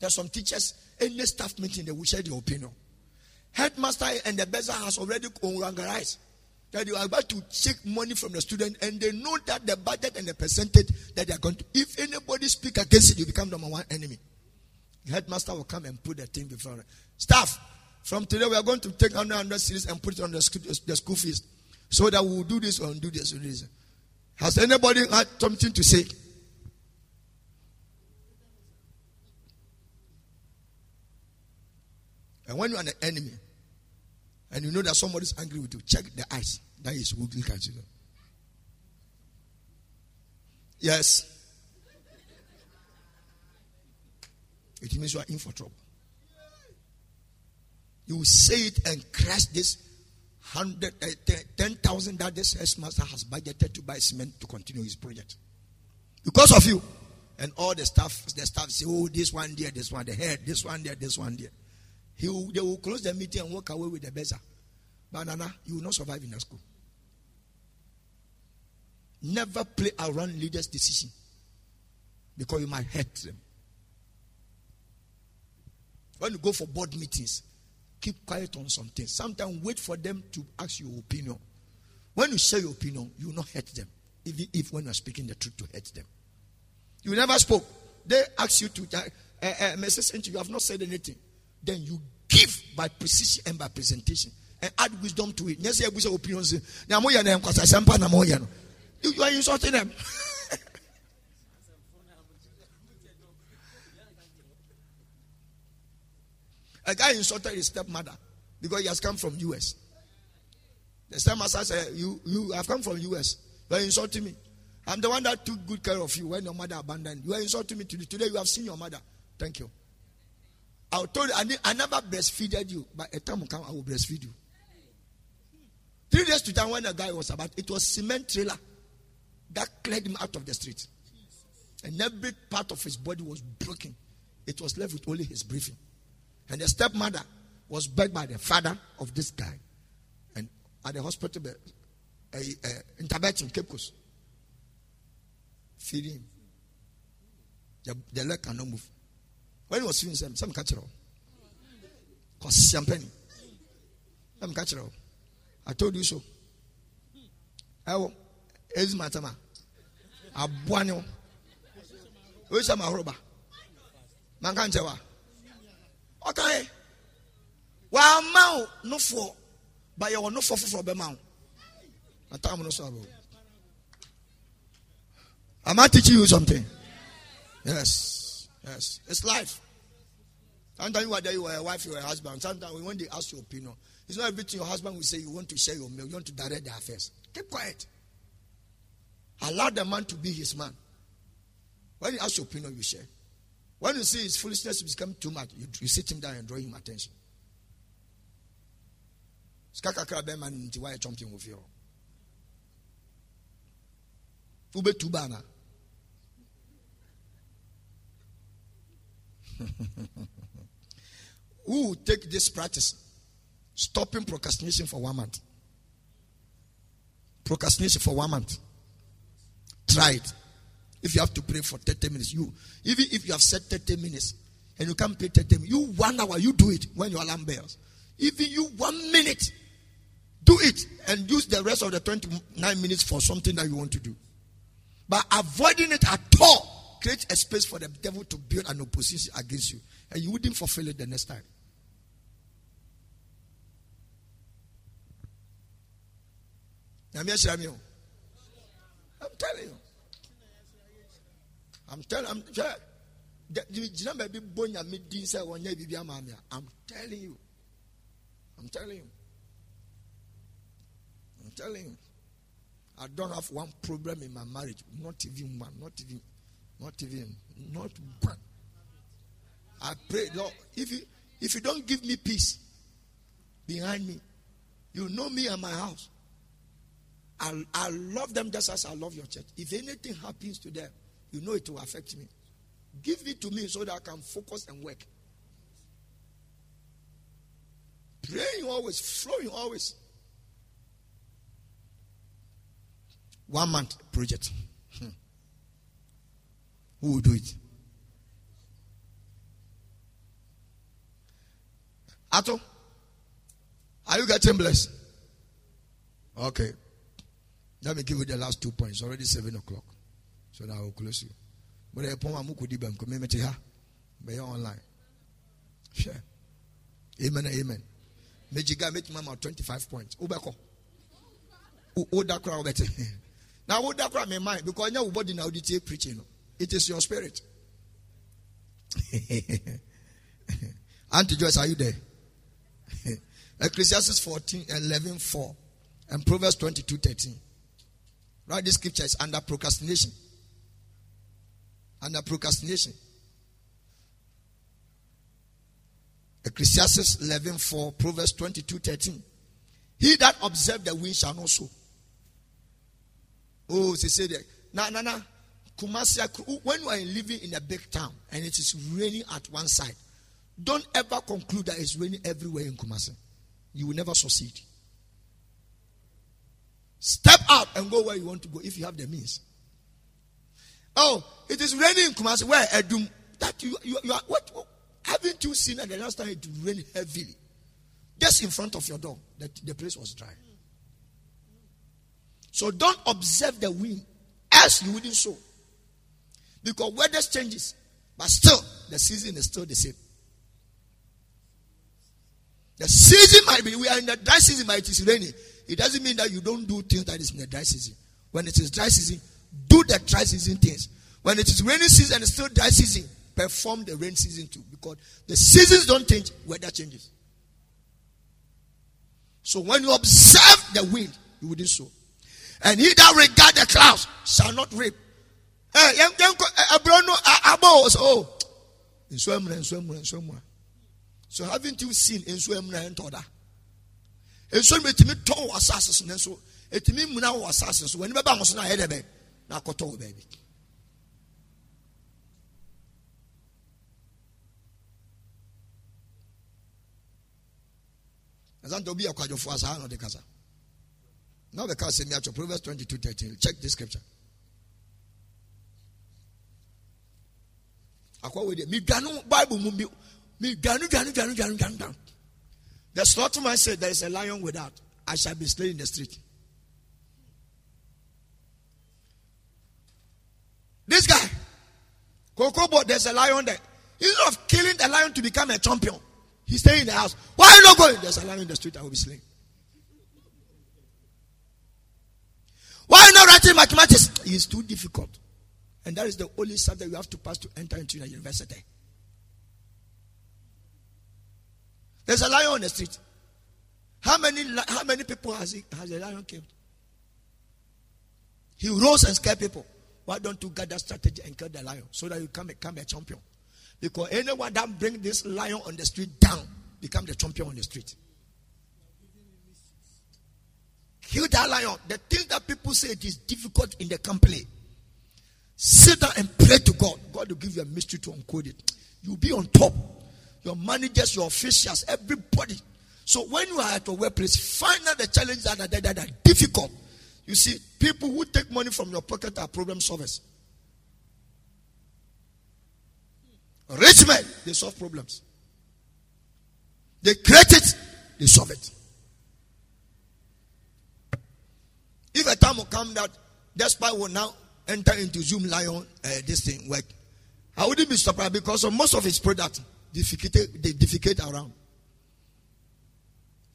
There are some teachers, any staff meeting, they will share their opinion. Headmaster and the buzzer has already organized that you are about to take money from the student and they know that the budget and the percentage that they are going to. If anybody speak against it, you become number one enemy. The headmaster will come and put the thing before staff. From today, we are going to take 100 series and put it on the school, the school fees so that we will do this or do this or this. Has anybody had something to say? And when you are an enemy, and you know that somebody is angry with you, check the eyes. That is at you. Yes. It means you are in for trouble. You will say it and crash this hundred uh, ten thousand that this master has budgeted to buy cement to continue his project. Because of you. And all the staff, the staff say, Oh, this one there, this one, the head, this one there, this one there. He will, they will close the meeting and walk away with the beza. Banana, you will not survive in the school. Never play around leaders' decision because you might hurt them. When you go for board meetings, keep quiet on something. Sometimes wait for them to ask your opinion. When you share your opinion, you will not hurt them. Even if when you are speaking the truth to hurt them. You never spoke. They ask you to, uh, uh, uh, Mrs. you have not said anything. Then you give by precision and by presentation and add wisdom to it. Yes, you opinions. You are insulting them. [LAUGHS] A guy insulted his stepmother because he has come from US. The stepmother said, "You, you have come from US. You are insulting me. I'm the one that took good care of you when your mother abandoned you. You are insulting me today. Today you have seen your mother. Thank you. I told you I, I never breastfeeded you, but a time will come I will breastfeed you. Three days to time when the guy was about, it was cement trailer that cleared him out of the street. And every part of his body was broken. It was left with only his breathing. And the stepmother was begged by the father of this guy. And at the hospital, uh, uh, in Tabetin, Cape Coast, feeding him. The, the leg cannot move. When he was feeding him, some catch it all. Because champagne. Some catch it all. I told you so. Ewo, ezi matama. Abuanyo. Oisa mahoroba. Mankanchewa. Okay. Wa mau no for. But you no for for be mau. Atam no so Am I teaching you something? Yes. Yes. It's life. Sometimes you are there, you are a wife, you are a husband. Sometimes when they ask your opinion, it's not everything your husband will say you want to share your meal, you want to direct their affairs. Keep quiet. Allow the man to be his man. When he asks your opinion, you share. When you see his foolishness become too much, you, you sit him down and draw him attention. [LAUGHS] Who take this practice? Stopping procrastination for one month. Procrastination for one month. Try it. If you have to pray for 30 minutes, you even if you have set 30 minutes and you can't pray 30 minutes, you one hour, you do it when your alarm bells. Even you one minute, do it and use the rest of the 29 minutes for something that you want to do. But avoiding it at all creates a space for the devil to build an opposition against you. And you wouldn't fulfill it the next time. I'm telling you. I'm telling I'm telling you. I'm telling you. I'm telling you. I don't have one problem in my marriage. Not even one. Not even. Not even. Not one. I pray, Lord, if you if you don't give me peace behind me, you know me and my house. I, I love them just as I love your church. If anything happens to them, you know it will affect me. Give it to me so that I can focus and work. Praying always, flowing always. One month project. Hmm. Who will do it? Ato, are you getting blessed? Okay. Let me give you the last two points. Already seven o'clock. So now I will close you. But I put my mukudi bank community ha. Be online. Share. Amen. Amen. Mejiga make mama 25 points. Ubeko. [LAUGHS] Now Oda crowd me mind because your body now the preaching. It is your spirit. [LAUGHS] Auntie Joyce, are you there? [LAUGHS] Ecclesiastes 14, 11, 4 and Proverbs 22, 13. Write this scripture is under procrastination. Under procrastination. Ecclesiastes 11 4, Proverbs 22 13. He that observe the wind shall not sow. Oh, she said, na na na. Kumasi, when you are living in a big town and it is raining at one side, don't ever conclude that it's raining everywhere in Kumasi. You will never succeed. Step out and go where you want to go if you have the means. Oh, it is raining in Kumasi. Where Edum? That you, you, you are what? Haven't you seen that the last time it rained heavily? Just in front of your door, that the place was dry. So don't observe the wind, as you wouldn't sow. Because weather changes, but still the season is still the same. The season might be, we are in the dry season, but it is raining. It doesn't mean that you don't do things that is in the dry season. When it is dry season, do the dry season things. When it is rainy season and it's still dry season, perform the rain season too. Because the seasons don't change, weather changes. So when you observe the wind, you wouldn't sow. And he that regard the clouds shall not reap. So haven't you seen in Swemna and Toda? Nsuo no bɛtumi tɔn wɔ asase so nanso ɛtumi muna wɔ asase so w'ani bɛba ahoso no ayɛ dɛ bɛ na akɔtɔ wɔ baabi asante obi yɛ kwadwofoɔ asaa na ɔde kasa na ɔbɛka asɛm yi atwɔ proverbs 22 13 check this scripture. Akɔ wei deɛ medwane bible mu bi medwane dwane dwane dwane dwane dwane the slaughterman said, There is a lion without. I shall be slain in the street. This guy, Kokobo, there's a lion there. Instead of killing the lion to become a champion, he's staying in the house. Why are you not going? There's a lion in the street, I will be slain. Why are you not writing mathematics? It's too difficult. And that is the only subject you have to pass to enter into the university. There's a lion on the street. How many, how many people has, he, has the lion killed? He rose and scared people. Why don't you gather strategy and kill the lion so that you can become a champion? Because anyone that bring this lion on the street down become the champion on the street. Kill that lion. The thing that people say it is difficult in the company. Sit down and pray to God. God will give you a mystery to uncode it. You'll be on top your managers, your officials, everybody. So when you are at a workplace, find out the challenges that are, that are difficult. You see, people who take money from your pocket are problem solvers. Rich men, they solve problems. They create it, they solve it. If a time will come that despite will now enter into Zoomlion, uh, this thing work, I wouldn't be surprised because of most of his product defecate, they defecate around.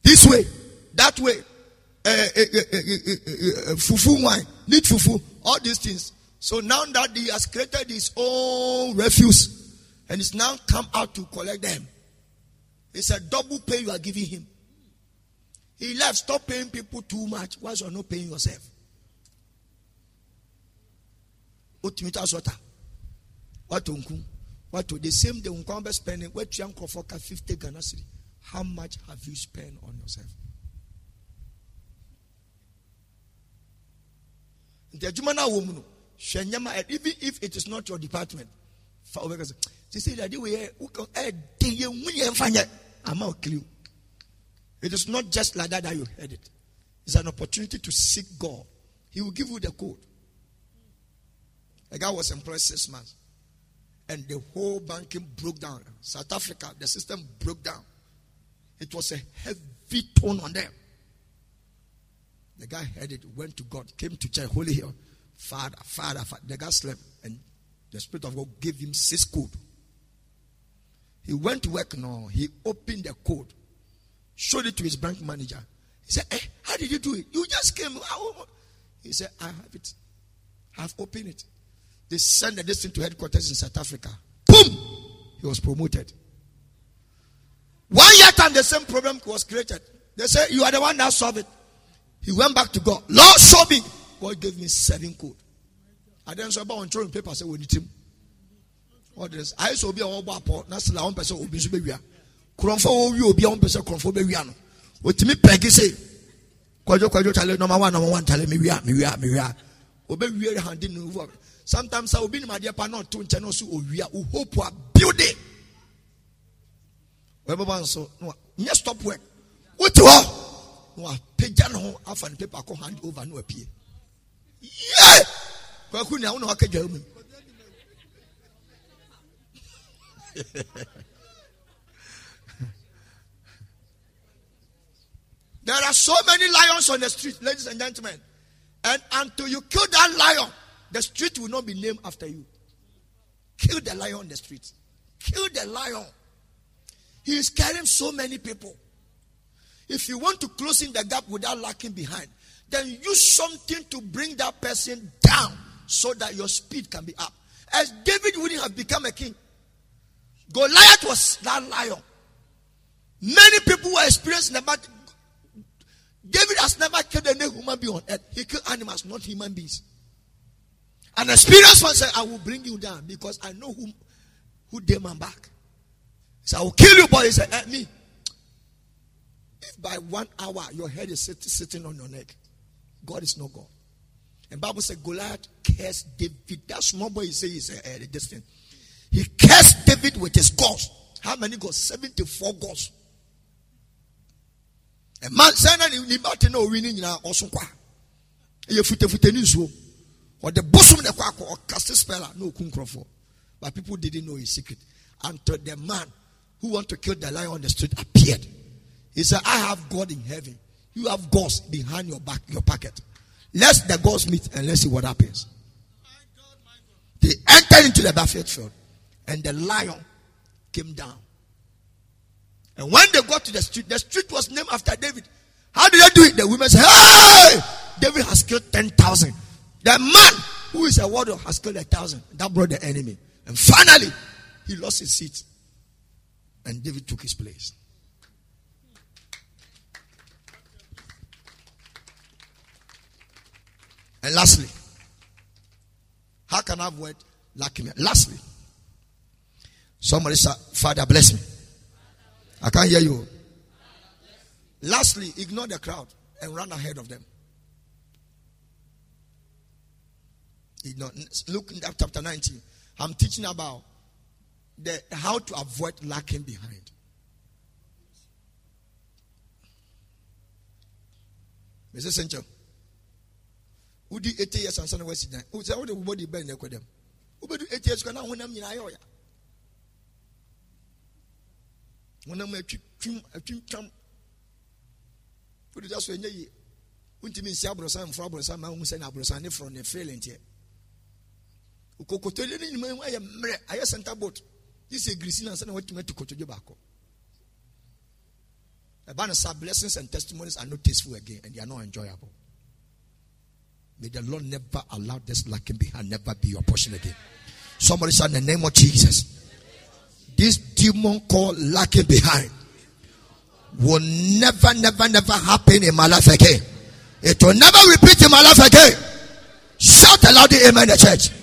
This way, that way, uh, uh, uh, fufu wine, need fufu, all these things. So now that he has created his own refuse and it's now come out to collect them, it's a double pay you are giving him. He left, stop paying people too much. Why you are not paying yourself? Ultimate water. What? What the same day be spending what you uncle for 50 Ghana cedi. How much have you spent on yourself? The adwuma woman even if it is not your department fa obeka say say that we eh de ye nwunye mfanye ama it is not just like that that you heard it. It's an opportunity to seek God. He will give you the code. A guy was employed six months. And the whole banking broke down. South Africa, the system broke down. It was a heavy tone on them. The guy heard it, went to God, came to church, Holy Hill. Father, Father, Father. The guy slept. And the Spirit of God gave him six code. He went to work now. He opened the code showed it to his bank manager. He said, hey, eh, How did you do it? You just came. He said, I have it. I've opened it. They sent this thing to headquarters in South Africa. Boom! He was promoted. One year time, the same problem was created. They said, You are the one that solved it. He went back to God. Lord, show me. God gave me seven code. I then saw about throwing paper. I said, We need him. What is I saw be a whole bar. That's the one person who be kurɔnfo a wɔwie obi a wɔn pɛ sɛ kurɔnfo bɛwia no otumi pɛgi se kwadwo kwadwo tale nɔma wa nɔma wa ntale mewia mewia mewia obɛwie handi no wɔ sometimes a obi nim adeɛ pa na ɔto nkyɛn na ɔso owia o hope a building. Wɔbɛbɔ nso nyɛ stop work. Wote hɔ na wapagya ne ho afa ne paper akɔ hand over wapie yɛ kwaku nea wo na waka dwa mu [LAUGHS] There are so many lions on the street, ladies and gentlemen. And until you kill that lion, the street will not be named after you. Kill the lion on the street. Kill the lion. He is carrying so many people. If you want to close in the gap without lacking behind, then use something to bring that person down so that your speed can be up. As David wouldn't have become a king, Goliath was that lion. Many people were experiencing battle. David has never killed any human being on earth. He killed animals, not human beings. An experienced one said, I will bring you down because I know who, who my back. He said, I will kill you, boy. He said, eh, me. If by one hour your head is sit, sitting on your neck, God is no God. And Bible said Goliath cursed David. That small boy he say is a, a distant. He cursed David with his gods. How many gods? 74 gods ɛma sɛ na ne bate na owi ne nyinaa ɔso the bosom kɔ akɔ ɔkase spell a na oku nkurɔfoɔ but people didn't know his secret. Until the man who want to kill the lion on the street appeared. He said i have god in heaven. You have gods behind your back your pocket. Let's the gods meet and let's see what happens. They entered into the battlefield and the lion came down. And when they got to the street, the street was named after David. How did they do it? The women said, Hey, David has killed 10,000. The man who is a warrior has killed a thousand. That brought the enemy. And finally, he lost his seat. And David took his place. And lastly, how can I avoid lacking? Lastly, somebody said, Father, bless me. I can't hear you. Lastly, ignore the crowd and run ahead of them. Ignore. Look in chapter 19. I'm teaching about the how to avoid lacking behind. Mr. Central. Udi 80 years and son of West. Who said, What the body bend them? Who do 80 years? Can I win them in Iowa? wonam atwitwim atwintwam wode da so ɛnyɛ yie wontumi nsi aborosan mforo aborosan ma wohu sɛ ne aborosan ne forɔ ne feelenteɛ kokotodwe no nyima ayɛ mmerɛ ayɛ center boat sɛ girisi no ansa na watumi atu kotodwe baakɔ ɛba no sa blessings and testimonies are not tasteful again and they are not enjoyable. May the lord never allow this lacking behind never be your portion again. Somebody say in the name of jesus. This demon called lacking behind will never never never happen in my life again. It will never repeat in my life again. Shout aloud amen the church